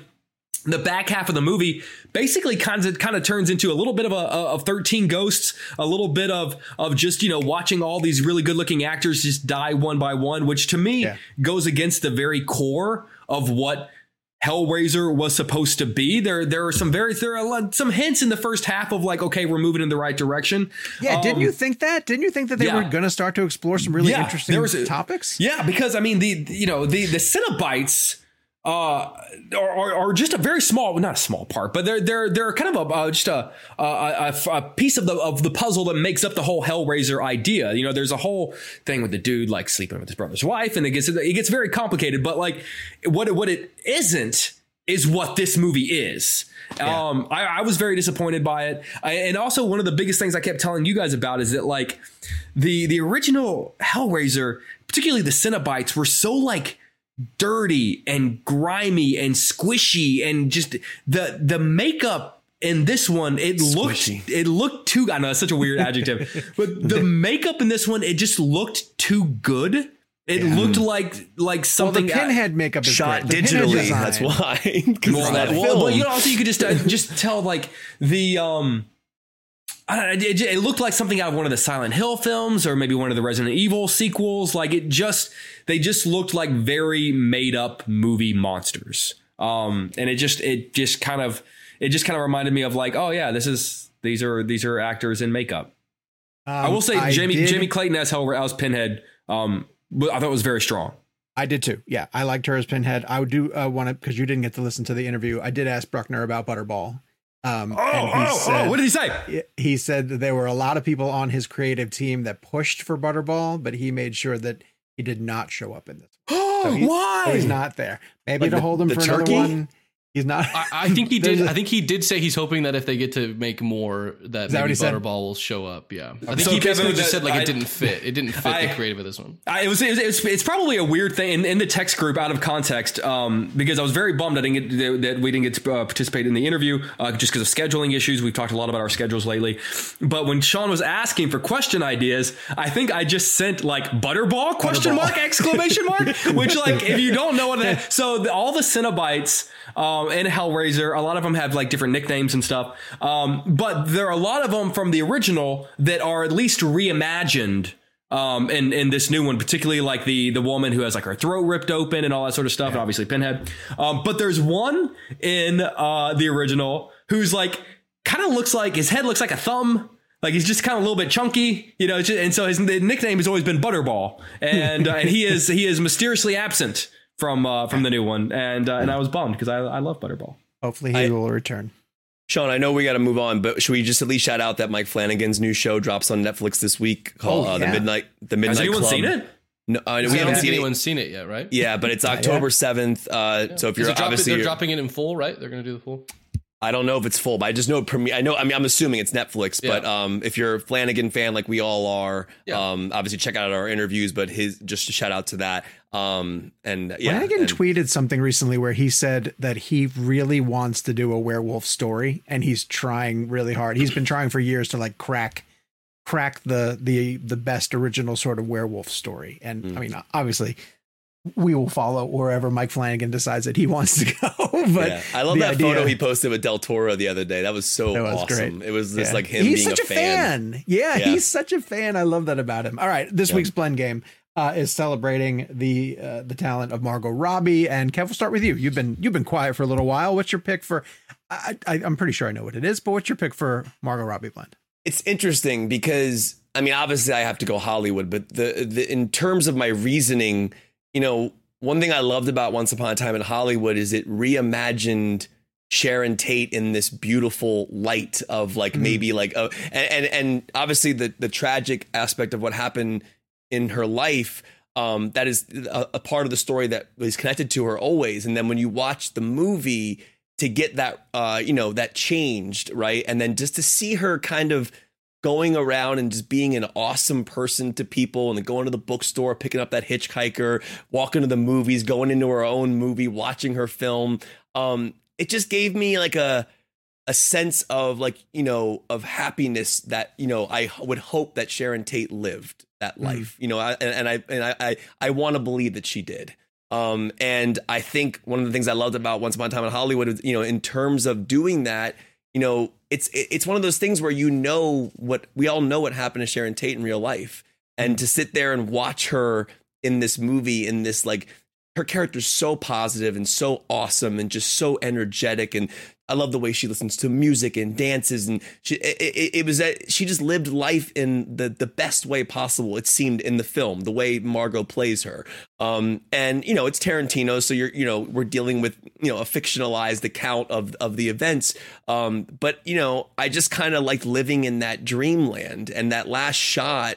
Speaker 3: the back half of the movie basically kind of kind of turns into a little bit of a of 13 ghosts a little bit of of just you know watching all these really good looking actors just die one by one which to me
Speaker 1: Yeah.
Speaker 3: goes against the very core of what Hellraiser was supposed to be. There, there are some very there are some hints in the first half of like, okay, we're moving in the right direction.
Speaker 1: yeah, didn't
Speaker 3: Um,
Speaker 1: you think that? Didn't you think that they
Speaker 3: yeah.
Speaker 1: were going to start to explore some really
Speaker 3: Yeah,
Speaker 1: interesting
Speaker 3: a-
Speaker 1: topics?
Speaker 3: Yeah, because I mean the you know the the Cenobites uh are, are, are just a very small not a small part but they're they're they're kind of a uh, just a, a a piece of the of the puzzle that makes up the whole Hellraiser idea. You know there's a whole thing with the dude like sleeping with his brother's wife and it gets it gets very complicated but like what it, what it isn't is what this movie is. Um, I, I was very disappointed by it, I, and also one of the biggest things I kept telling you guys about is that like the the original Hellraiser, particularly the Cenobites, were so like dirty and grimy and squishy and just the the makeup in this one it looked it looked too I know it's such a weird adjective [LAUGHS] but the makeup in this one it just looked too good it looked like like
Speaker 1: Well,
Speaker 3: something
Speaker 1: the pinhead makeup is
Speaker 2: Shot
Speaker 1: great.
Speaker 2: Digitally. That's why. [LAUGHS]
Speaker 3: Well,
Speaker 2: that
Speaker 3: well, but you know, also you could just uh, [LAUGHS] just tell like the um. I it, it looked like something out of one of the Silent Hill films, or maybe one of the Resident Evil sequels. Like it just, they just looked like very made up movie monsters. Um, and it just, it just kind of, it just kind of reminded me of like, oh yeah, this is these are these are actors in makeup. I
Speaker 1: Um,
Speaker 3: will say Jamie
Speaker 1: did-
Speaker 3: Jamie Clayton as Hell as Pinhead. Um, I thought it was very strong.
Speaker 1: I did too. Yeah, I liked her as Pinhead. I would do uh, want to because you didn't get to listen to the interview. I did ask Bruckner about Butterball. Um,
Speaker 3: Oh,
Speaker 1: and he
Speaker 3: oh,
Speaker 1: said,
Speaker 3: oh, what did he say?
Speaker 1: he said that there were a lot of people on his creative team that pushed for Butterball, but he made sure that he did not show up in this. So he-
Speaker 3: Why?
Speaker 1: so he's not there. Maybe
Speaker 2: Like
Speaker 1: to
Speaker 2: the-
Speaker 1: hold him
Speaker 2: the
Speaker 1: for
Speaker 2: turkey?
Speaker 1: another one. He's not.
Speaker 4: I, I think he [LAUGHS] did.
Speaker 1: a-
Speaker 4: I think he did say he's hoping that if they get to make more, that
Speaker 1: that
Speaker 4: maybe
Speaker 1: he said?
Speaker 4: Butterball will show up. Yeah, I think
Speaker 3: So,
Speaker 4: he basically
Speaker 3: Kevin,
Speaker 4: just said like
Speaker 3: I-
Speaker 4: it didn't fit. It didn't fit
Speaker 3: I-
Speaker 4: the creative of this one.
Speaker 3: I, it was, it was it's, it's probably a weird thing in, in the text group out of context um, because I was very bummed I didn't get that, that we didn't get to uh, participate in the interview uh, just because of scheduling issues. We've talked a lot about our schedules lately, but when Sean was asking for question ideas, I think I just sent like Butterball question mark exclamation mark, which like if you don't know what that [LAUGHS] so the, all the Cenobites um, in Hellraiser, a lot of them have like different nicknames and stuff, um, but there are a lot of them from the original that are at least reimagined um, in, in this new one, particularly like the the woman who has like her throat ripped open and all that sort of stuff, and obviously Pinhead. Um, but there's one in uh, the original who's like kind kind of looks like his head looks like a thumb. Like he's just kind of a little bit chunky, you know. Just, and so his nickname has always been Butterball, and [LAUGHS] uh, and he is he is mysteriously absent from uh, from the new one, and uh, and I was bummed because I I love Butterball.
Speaker 1: Hopefully, he
Speaker 2: I-
Speaker 1: will return.
Speaker 2: Sean, I know we got to move on, but should we just at least shout out that Mike Flanagan's new show drops on Netflix this week called
Speaker 1: Oh,
Speaker 2: uh, the Midnight the Midnight
Speaker 3: Has anyone
Speaker 2: Club.
Speaker 3: seen it?
Speaker 2: No, uh, we haven't seen
Speaker 4: anyone's
Speaker 2: it.
Speaker 4: seen it yet, right?
Speaker 2: Yeah, but it's October seventh. Uh, So if you're
Speaker 4: it drop-
Speaker 2: obviously
Speaker 4: they're dropping it in full, right? They're going to do the full.
Speaker 2: I don't know if it's full, but I just know premiere. I know. I mean, I'm assuming it's Netflix, but um, if you're a Flanagan fan like we all are,
Speaker 4: Yeah.
Speaker 2: um, obviously check out our interviews. But his just a shout out to that. Um, and yeah,
Speaker 1: Flanagan
Speaker 2: and-
Speaker 1: tweeted something recently where he said that he really wants to do a werewolf story and he's trying really hard. He's been trying for years to like crack crack the the the best original sort of werewolf story. And
Speaker 2: Hmm.
Speaker 1: I mean, obviously we will follow wherever Mike Flanagan decides that he wants to go. [LAUGHS] but
Speaker 2: yeah. I love that
Speaker 1: idea-
Speaker 2: photo he posted with Del Toro the other day. That was so
Speaker 1: That was
Speaker 2: awesome.
Speaker 1: great.
Speaker 2: It was just
Speaker 1: Yeah.
Speaker 2: like him
Speaker 1: he's
Speaker 2: being
Speaker 1: such
Speaker 2: a fan.
Speaker 1: Yeah,
Speaker 2: Yeah.
Speaker 1: he's such a fan. I love that about him. All right, this week's blend game uh, is celebrating the uh, the talent of Margot Robbie. And Kev, we'll start with you. You've been you've been quiet for a little while. What's your pick for? I, I, I'm pretty sure I know what it is, but what's your pick for Margot Robbie blend?
Speaker 2: It's interesting because I mean, obviously, I have to go Hollywood, but the, the in terms of my reasoning, you know, one thing I loved about Once Upon a Time in Hollywood is it reimagined Sharon Tate in this beautiful light of like maybe like a, and, and and obviously the the tragic aspect of what happened in her life. Um, that is a, a part of the story that is connected to her always. And then when you watch the movie, to get that uh, you know that changed right and then just to see her kind of going around and just being an awesome person to people and then going to the bookstore picking up that hitchhiker walking to the movies going into her own movie watching her film. Um, it just gave me like a a sense of like you know of happiness that you know I would hope that Sharon Tate lived that life you know I, and, and I and I I, I want to believe that she did. Um, and I think one of the things I loved about Once Upon a Time in Hollywood, is, you know, in terms of doing that, you know, it's it's one of those things where you know what we all know what happened to Sharon Tate in real life, and to sit there and watch her in this movie, in this like her character's so positive and so awesome and just so energetic and I love the way she listens to music and dances and she it, it, was that she just lived life in the the best way possible it seemed in the film the way Margot plays her. Um and you know it's Tarantino so you're you know we're dealing with you know a fictionalized account of of the events. Um but you know I just kind of like living in that dreamland and that last shot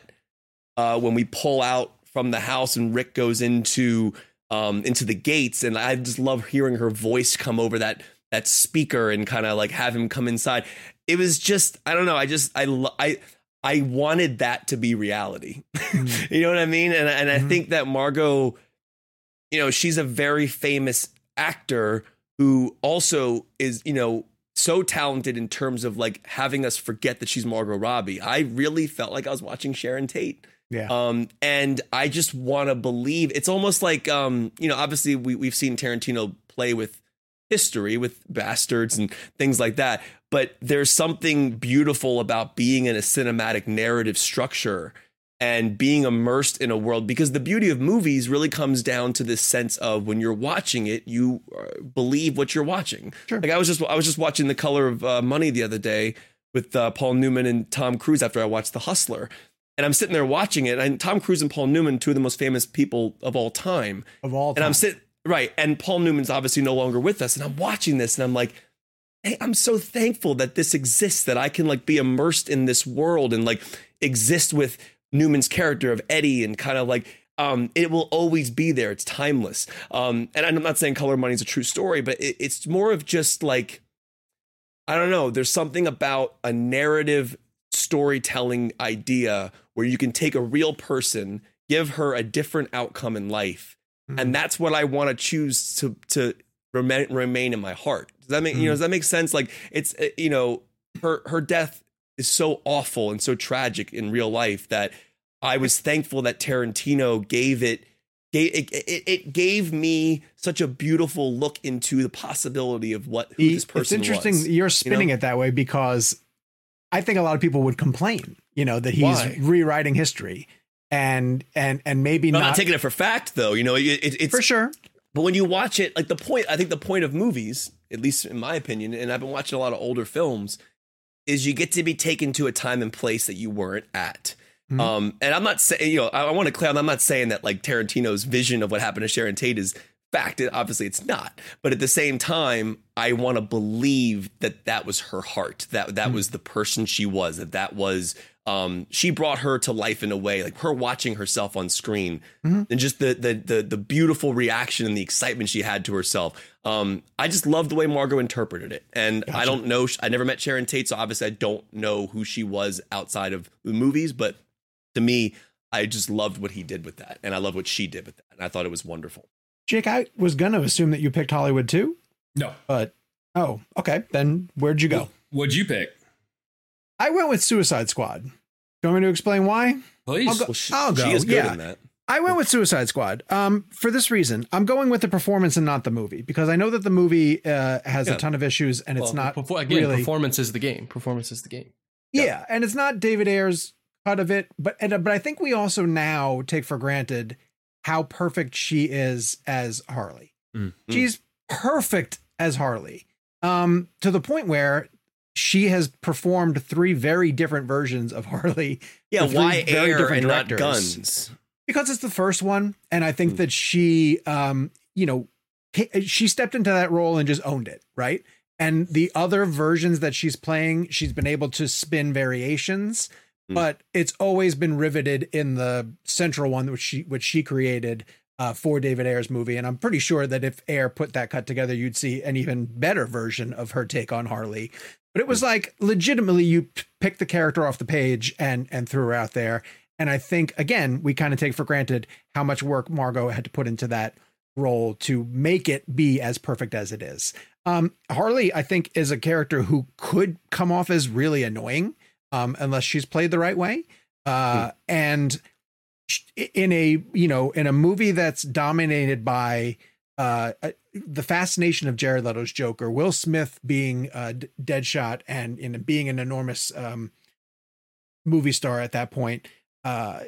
Speaker 2: uh when we pull out from the house and Rick goes into um, into the gates, and I just love hearing her voice come over that that speaker and kind of like have him come inside. It was just I don't know. I just I I I wanted that to be reality. [LAUGHS] you know what I mean? And and I think that Margot, you know, she's a very famous actor who also is you know so talented in terms of like having us forget that she's Margot Robbie. I really felt like I was watching Sharon Tate.
Speaker 1: Yeah.
Speaker 2: Um, and I just want to believe it's almost like, um, you know, obviously we, we've seen Tarantino play with history with Basterds and things like that. But there's something beautiful about being in a cinematic narrative structure and being immersed in a world because the beauty of movies really comes down to this sense of when you're watching it, you uh, believe what you're watching.
Speaker 1: Sure.
Speaker 2: Like I was just, I was just watching The Color of uh, Money the other day with uh, Paul Newman and Tom Cruise after I watched The Hustler. And I'm sitting there watching it, and Tom Cruise and Paul Newman, two of the most famous people of all time.
Speaker 1: Of all time.
Speaker 2: And I'm sitting right, and Paul Newman's obviously no longer with us, and I'm watching this, and I'm like, hey, I'm so thankful that this exists, that I can like be immersed in this world and like exist with Newman's character of Eddie, and kind of like um, it will always be there. It's timeless. Um, and I'm not saying Color Money is a true story, but it, it's more of just like I don't know. There's something about a narrative storytelling idea where you can take a real person, give her a different outcome in life, and that's what I want to choose to to remain, remain in my heart. Does that make you know? Does that make sense? Like it's uh, you know her her death is so awful and so tragic in real life that I was thankful that Tarantino gave it. Gave, it, it, it gave me such a beautiful look into the possibility of what who this person is.
Speaker 1: it's interesting
Speaker 2: was.
Speaker 1: you're spinning
Speaker 2: know?
Speaker 1: it that way because I think a lot of people would complain, you know, that he's
Speaker 2: Why?
Speaker 1: rewriting history and and and maybe
Speaker 2: I'm
Speaker 1: not,
Speaker 2: not taking it for fact though. You know, it, it, it's
Speaker 1: for sure.
Speaker 2: But when you watch it, like the point, I think the point of movies, at least in my opinion, and I've been watching a lot of older films, is you get to be taken to a time and place that you weren't at.
Speaker 1: Mhm.
Speaker 2: Um, and I'm not saying, you know, I, I want to clear. I'm not saying that like Tarantino's vision of what happened to Sharon Tate is fact. It, obviously, it's not. But at the same time, I want to believe that that was her heart. That that was the person she was. That that was. Um, she brought her to life in a way, like her watching herself on screen,
Speaker 1: Mhm.
Speaker 2: and just the the the the beautiful reaction and the excitement she had to herself. Um, I just love the way Margot interpreted it, and I don't know. I never met Sharon Tate, so obviously I don't know who she was outside of the movies. But to me, I just loved what he did with that, and I love what she did with that, and I thought it was wonderful.
Speaker 1: Jake, I was going to assume that you picked Hollywood too,
Speaker 3: No.
Speaker 1: but oh, okay. Then where'd you go?
Speaker 3: What'd you pick?
Speaker 1: I went with Suicide Squad. Do you want me to explain why?
Speaker 3: Please.
Speaker 1: I'll go.
Speaker 2: Well, she,
Speaker 1: I'll go.
Speaker 2: she is good
Speaker 1: yeah.
Speaker 2: in that.
Speaker 1: I went with Suicide Squad. Um, for this reason, I'm going with the performance and not the movie because I know that the movie uh, has
Speaker 2: Yeah.
Speaker 1: a ton of issues and it's not
Speaker 4: perfor- again.
Speaker 1: really.
Speaker 4: Performance is the game. Performance is the game.
Speaker 1: Yeah. and it's not David Ayer's cut of it, but and, uh, but I think we also now take for granted how perfect she is as Harley.
Speaker 3: Mm.
Speaker 1: She's perfect as Harley. Um, to the point where she has performed three very different versions of Harley
Speaker 2: Yeah, why
Speaker 1: Ayer
Speaker 2: and not Gunn's?
Speaker 1: because it's the first one and i think
Speaker 2: Hmm.
Speaker 1: that she um you know she stepped into that role and just owned it right and the other versions that she's playing she's been able to spin variations
Speaker 2: Hmm.
Speaker 1: but it's always been riveted in the central one which she which she created uh, for David Ayer's movie, and I'm pretty sure that if Ayer put that cut together, you'd see an even better version of her take on Harley. But it was like legitimately, you p- picked the character off the page and and threw her out there. And I think again, we kind of take for granted how much work Margot had to put into that role to make it be as perfect as it is. Um, Harley, I think, is a character who could come off as really annoying um, unless she's played the right way. Uh, And in a you know in a movie that's dominated by uh, the fascination of Jared Leto's Joker, Will Smith being uh, Deadshot, and in being an enormous um, movie star at that point. Uh,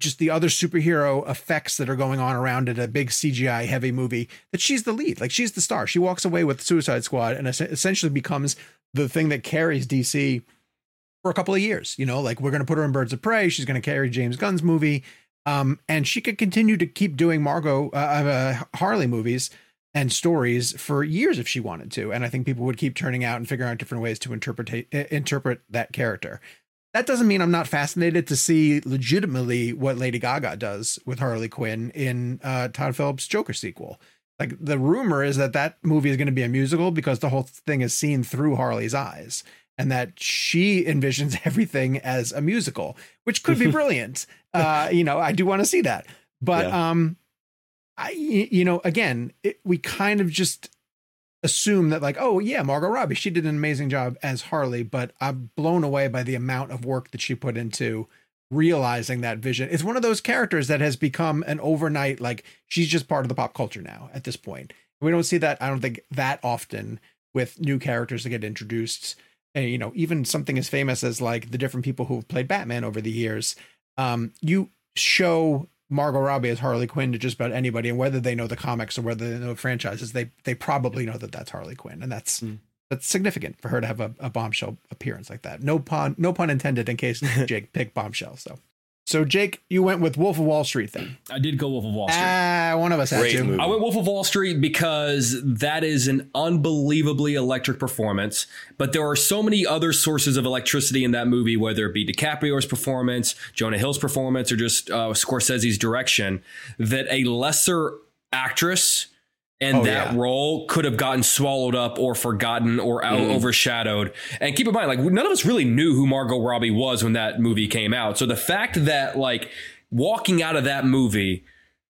Speaker 1: just the other superhero effects that are going on around it, a big CGI heavy movie, that she's the lead. Like she's the star. She walks away with Suicide Squad and es- essentially becomes the thing that carries DC for a couple of years. You know, like we're going to put her in Birds of Prey. She's going to carry James Gunn's movie. Um, and she could continue to keep doing Margot, uh, uh, Harley movies and stories for years if she wanted to. And I think people would keep turning out and figuring out different ways to interpret interpret that character. That doesn't mean I'm not fascinated to see legitimately what Lady Gaga does with Harley Quinn in uh, Todd Phillips' Joker sequel. Like the rumor is that that movie is going to be a musical because the whole thing is seen through Harley's eyes, and that she envisions [LAUGHS] everything as a musical, which could be [LAUGHS] brilliant. uh, you know, I do want to see that, but um, I you know, again, it, we kind of just assume that like, oh yeah, Margot Robbie, she did an amazing job as Harley, but I'm blown away by the amount of work that she put into realizing that vision. It's one of those characters that has become an overnight like she's just part of the pop culture now at this point. We don't see that I don't think that often with new characters that get introduced. And, you know, even something as famous as like the different people who've played Batman over the years. Um, you show Margot Robbie as Harley Quinn to just about anybody, and whether they know the comics or whether they know the franchises, they they probably know that that's Harley Quinn, and that's that's significant for her to have a, a bombshell appearance like that. No pun, no pun intended. In case [LAUGHS] Jake picked bombshell, so so Jake, you went with Wolf of Wall Street then.
Speaker 3: I did go Wolf of Wall Street.
Speaker 1: Ah, one of us had
Speaker 2: Great
Speaker 1: to.
Speaker 2: movie.
Speaker 3: I went Wolf of Wall Street because that is an unbelievably electric performance. But there are so many other sources of electricity in that movie, whether it be DiCaprio's performance, Jonah Hill's performance, or just uh, Scorsese's direction, that a lesser actress in
Speaker 1: Oh,
Speaker 3: that
Speaker 1: yeah.
Speaker 3: role could have gotten swallowed up or forgotten or out,
Speaker 1: Mm.
Speaker 3: overshadowed. And keep in mind, like none of us really knew who Margot Robbie was when that movie came out. So the fact that like walking out of that movie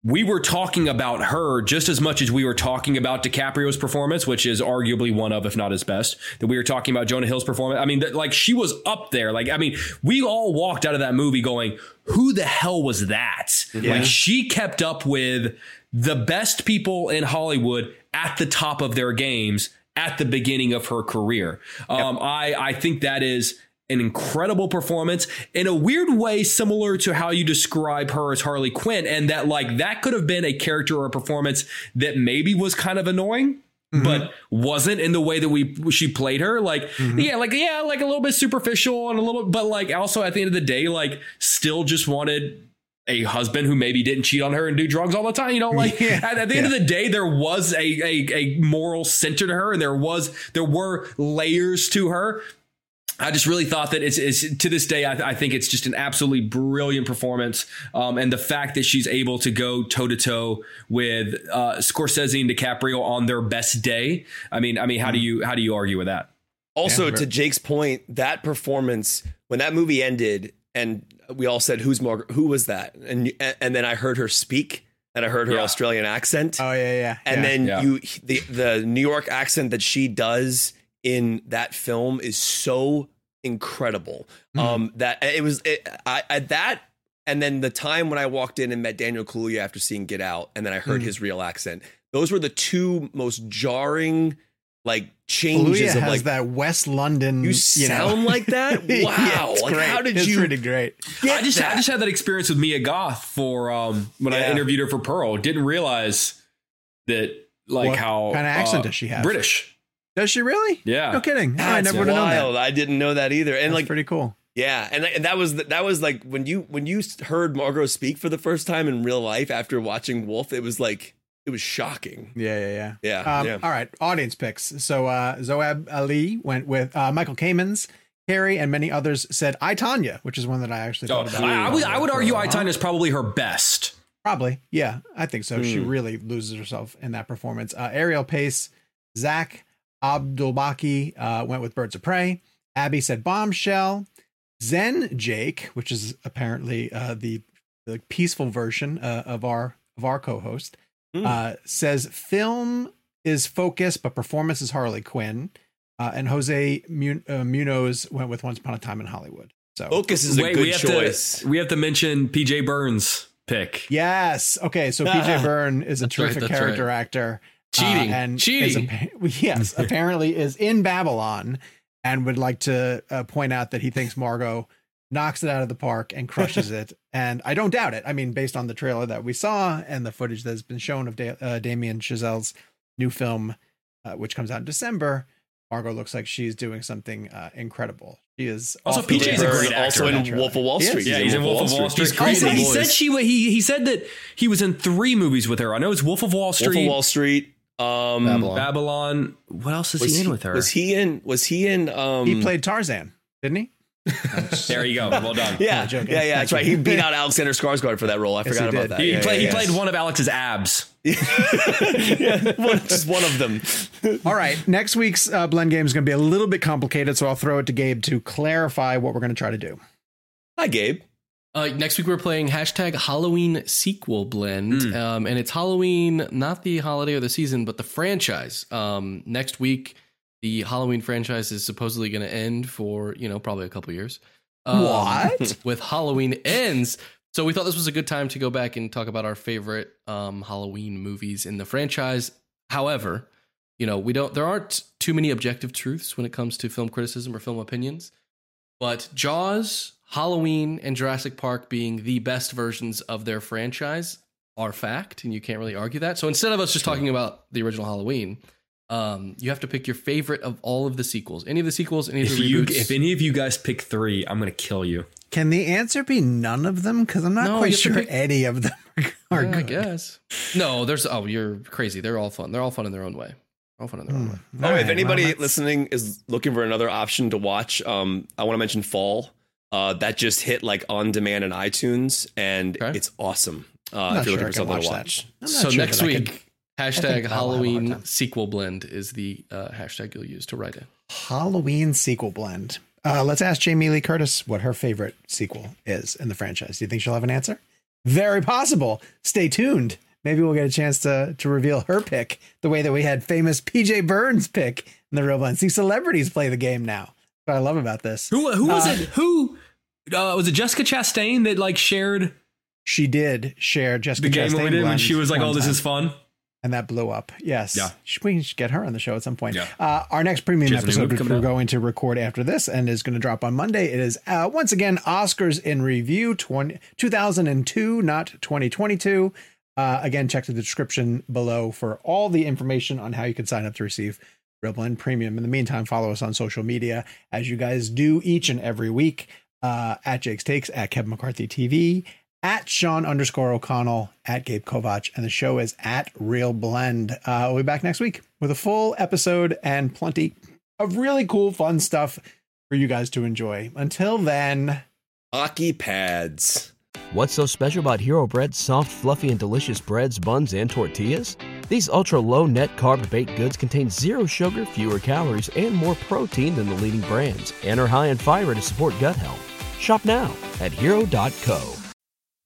Speaker 3: we were talking about her just as much as we were talking about DiCaprio's performance, which is arguably one of, if not his best. That we were talking about Jonah Hill's performance. I mean, that, like she was up there. Like, I mean, we all walked out of that movie going, "Who the hell was that?" Like, she kept up with the best people in Hollywood at the top of their games at the beginning of her career. Um, I I think that is an incredible performance in a weird way similar to how you describe her as Harley Quinn and that like that could have been a character or a performance that maybe was kind of annoying
Speaker 1: Mhm.
Speaker 3: but wasn't in the way that we she played her. Like,
Speaker 1: Mhm.
Speaker 3: yeah, like yeah, like a little bit superficial and a little, but like also at the end of the day, like still just wanted a husband who maybe didn't cheat on her and do drugs all the time. You know, like [LAUGHS]
Speaker 1: Yeah.
Speaker 3: at, at the end of the day, there was a, a a moral center to her, and there was there were layers to her. I just really thought that it's, it's to this day. I, I think it's just an absolutely brilliant performance, um, and the fact that she's able to go toe to toe with uh, Scorsese and DiCaprio on their best day. I mean, I mean, how do you how do you argue with that?
Speaker 2: Also,
Speaker 1: Yeah,
Speaker 2: to Jake's point, that performance when that movie ended, and we all said, "Who's Margaret? Who was that?" And and then I heard her speak, and I heard her
Speaker 3: Yeah.
Speaker 2: Australian accent,
Speaker 1: Oh yeah, yeah.
Speaker 2: and
Speaker 1: yeah.
Speaker 2: then
Speaker 3: Yeah.
Speaker 2: you the the New York accent that she does in that film is so incredible.
Speaker 1: Mhm.
Speaker 2: Um, that it was it, I, I that. And then the time when I walked in and met Daniel Kaluuya after seeing Get Out, and then I heard
Speaker 1: Mm.
Speaker 2: his real accent. Those were the two most jarring, like changes
Speaker 1: Kaluuya
Speaker 2: of
Speaker 1: has
Speaker 2: like
Speaker 1: that West London.
Speaker 2: you
Speaker 1: know-
Speaker 2: sound like that? [LAUGHS]
Speaker 1: Yeah,
Speaker 2: Wow.
Speaker 1: it's
Speaker 2: like
Speaker 1: great.
Speaker 2: how did
Speaker 1: it's
Speaker 2: you
Speaker 1: Pretty great.
Speaker 3: I just I just had that experience with Mia Goth for um, when I interviewed her for Pearl. Didn't realize that like
Speaker 1: What
Speaker 3: how
Speaker 1: kind of accent
Speaker 3: uh,
Speaker 1: does she have?
Speaker 3: British.
Speaker 1: Does she really?
Speaker 3: Yeah.
Speaker 1: No kidding. Oh, I never would have known that.
Speaker 2: I didn't know that either. And
Speaker 1: That's
Speaker 2: like
Speaker 1: pretty cool.
Speaker 2: yeah, and, and that was that was like when you when you heard Margot speak for the first time in real life after watching Wolf, it was like it was shocking.
Speaker 1: Yeah, yeah, yeah.
Speaker 2: Yeah,
Speaker 1: Um,
Speaker 2: yeah.
Speaker 1: All right, audience picks. So uh, Zoab Ali went with uh, Michael Kamens. Carrie and many others said I, Tonya, which is one that I actually
Speaker 3: So
Speaker 1: thought about.
Speaker 3: I, I would I would argue
Speaker 1: while.
Speaker 3: I, Tonya is probably her best.
Speaker 1: Probably, yeah, I think so. She
Speaker 2: Hmm.
Speaker 1: really loses herself in that performance. Uh, Ariel Pace, Zach Abdulbaki uh, went with Birds of Prey. Abby said Bombshell. Zen Jake, which is apparently uh, the the peaceful version uh, of our of our co-host,
Speaker 2: Hmm.
Speaker 1: uh, says film is focus, but performance is Harley Quinn. Uh, and Jose Mun- uh, Munoz went with Once Upon a Time in Hollywood. So
Speaker 2: Focus is a
Speaker 3: Wait,
Speaker 2: good
Speaker 3: we have
Speaker 2: choice.
Speaker 3: to we have to mention PJ Byrne's pick.
Speaker 1: Yes. Okay. So PJ [LAUGHS] Byrne is a
Speaker 4: That's right,
Speaker 1: terrific
Speaker 4: that's
Speaker 1: character
Speaker 4: right.
Speaker 1: actor.
Speaker 4: Cheating.
Speaker 1: uh, and
Speaker 4: Cheating.
Speaker 1: is appa- [LAUGHS] yes, [LAUGHS] apparently is in Babylon and would like to uh, point out that he thinks Margot knocks it out of the park and crushes [LAUGHS] it. And I don't doubt it. I mean, based on the trailer that we saw and the footage that's been shown of da- uh, Damien Chazelle's new film, uh, which comes out in December, Margot looks like she's doing something uh, incredible. She is
Speaker 3: Also, PJ is a
Speaker 1: good
Speaker 3: great
Speaker 2: also
Speaker 3: actor.
Speaker 2: in Wolf of Wall
Speaker 1: Yes.
Speaker 2: Street.
Speaker 3: Yeah, he's in Wolf of Wall Street.
Speaker 4: He's crazy
Speaker 3: Also, he said she he he said that he was in three movies with her. I know it's Wolf of Wall Street.
Speaker 2: Wolf of Wall Street. Um,
Speaker 4: Babylon.
Speaker 3: Babylon. What else is
Speaker 2: was
Speaker 3: he in with her?
Speaker 2: Was he in? Was he in? Um,
Speaker 1: He played Tarzan, didn't he? [LAUGHS]
Speaker 3: there you go. [LAUGHS] Well done.
Speaker 2: Yeah,
Speaker 1: I'm
Speaker 2: yeah, yeah. That's
Speaker 1: Thank
Speaker 2: right. He beat out Alexander Skarsgård for that role. I
Speaker 1: Yes,
Speaker 2: forgot about
Speaker 1: did.
Speaker 2: that.
Speaker 3: He,
Speaker 2: Yeah,
Speaker 3: played,
Speaker 2: yeah,
Speaker 3: he played one of Alex's abs. [LAUGHS]
Speaker 2: yeah, one, just one of them.
Speaker 1: All right. Next week's uh, blend game is going to be a little bit complicated, so I'll throw it to Gabe to clarify what we're going to try to do.
Speaker 2: Hi, Gabe.
Speaker 4: Uh, next week we're playing hashtag Halloween sequel blend,
Speaker 3: Mm.
Speaker 4: um, and it's Halloween, not the holiday or the season, but the franchise. Um, next week, the Halloween franchise is supposedly going to end for you know probably a couple years. Um,
Speaker 1: What? [LAUGHS]
Speaker 4: with Halloween ends? So we thought this was a good time to go back and talk about our favorite um, Halloween movies in the franchise. However, you know we don't. There aren't too many objective truths when it comes to film criticism or film opinions. But Jaws, Halloween, and Jurassic Park being the best versions of their franchise are fact, and you can't really argue that. So instead of us just talking about the original Halloween, um, you have to pick your favorite of all of the sequels. Any of the sequels, any of
Speaker 3: If
Speaker 4: the
Speaker 3: you
Speaker 4: reboots.
Speaker 3: if any of you guys pick three, I'm gonna kill you.
Speaker 1: Can the answer be none of them? Because I'm not
Speaker 4: No,
Speaker 1: quite
Speaker 4: have to
Speaker 1: sure
Speaker 4: pick-
Speaker 1: any of them [LAUGHS] are
Speaker 4: Yeah, I
Speaker 1: good.
Speaker 4: guess. No, there's. Oh, you're crazy. They're all fun. They're all fun in their own way. All fun in their own way.
Speaker 1: Hmm.
Speaker 2: Oh,
Speaker 1: All
Speaker 2: if
Speaker 1: right,
Speaker 2: anybody
Speaker 1: well, that's-
Speaker 2: listening is looking for another option to watch, um, I want to mention Fall. Uh, that just hit like on demand in iTunes, and
Speaker 4: Okay.
Speaker 2: it's awesome. Uh,
Speaker 1: I'm
Speaker 2: if you're
Speaker 1: sure I
Speaker 2: looking for
Speaker 1: can
Speaker 2: something to
Speaker 1: watch
Speaker 2: watch.
Speaker 1: I'm not
Speaker 4: So
Speaker 1: sure
Speaker 4: next
Speaker 1: that I
Speaker 4: week,
Speaker 1: could- think
Speaker 4: hashtag
Speaker 1: that'll have a hard
Speaker 4: Halloween sequel blend is the uh, hashtag you'll use to write it.
Speaker 1: Halloween sequel blend. Uh, let's ask Jamie Lee Curtis what her favorite sequel is in the franchise. Do you think she'll have an answer? Very possible. Stay tuned. Maybe we'll get a chance to to reveal her pick the way that we had famous PJ Byrne's pick in the ReelBlend. See, celebrities play the game now. What I love about this.
Speaker 3: Who who was
Speaker 1: Uh,
Speaker 3: it? Who uh, was it? Jessica Chastain that like shared
Speaker 1: She did share Jessica
Speaker 3: the game
Speaker 1: Chastain
Speaker 3: with him, and
Speaker 1: blend
Speaker 3: she was like, "Oh, this
Speaker 1: time.
Speaker 3: is fun."
Speaker 1: And that blew up. Yes.
Speaker 3: Yeah.
Speaker 1: We should get her on the show at some point.
Speaker 3: Yeah.
Speaker 1: Uh, our next premium
Speaker 3: She has a new
Speaker 1: episode, which we're
Speaker 3: out.
Speaker 1: going to record after this and is going to drop on Monday, it is uh, once again Oscars in review 20, 2002, not 2022. Uh, again, check the description below for all the information on how you can sign up to receive ReelBlend Premium. In the meantime, follow us on social media as you guys do each and every week uh, at Jake's Takes, at Kevin McCarthy TV, at Sean underscore O'Connell, at Gabe Kovach, and the show is at ReelBlend. Uh, we'll be back next week with a full episode and plenty of really cool, fun stuff for you guys to enjoy. Until then,
Speaker 2: Hockey pads.
Speaker 8: What's so special about Hero Bread's soft, fluffy, and delicious breads, buns, and tortillas? These ultra low net carb baked goods contain zero sugar, fewer calories, and more protein than the leading brands, and are high in fiber to support gut health. Shop now at hero.co.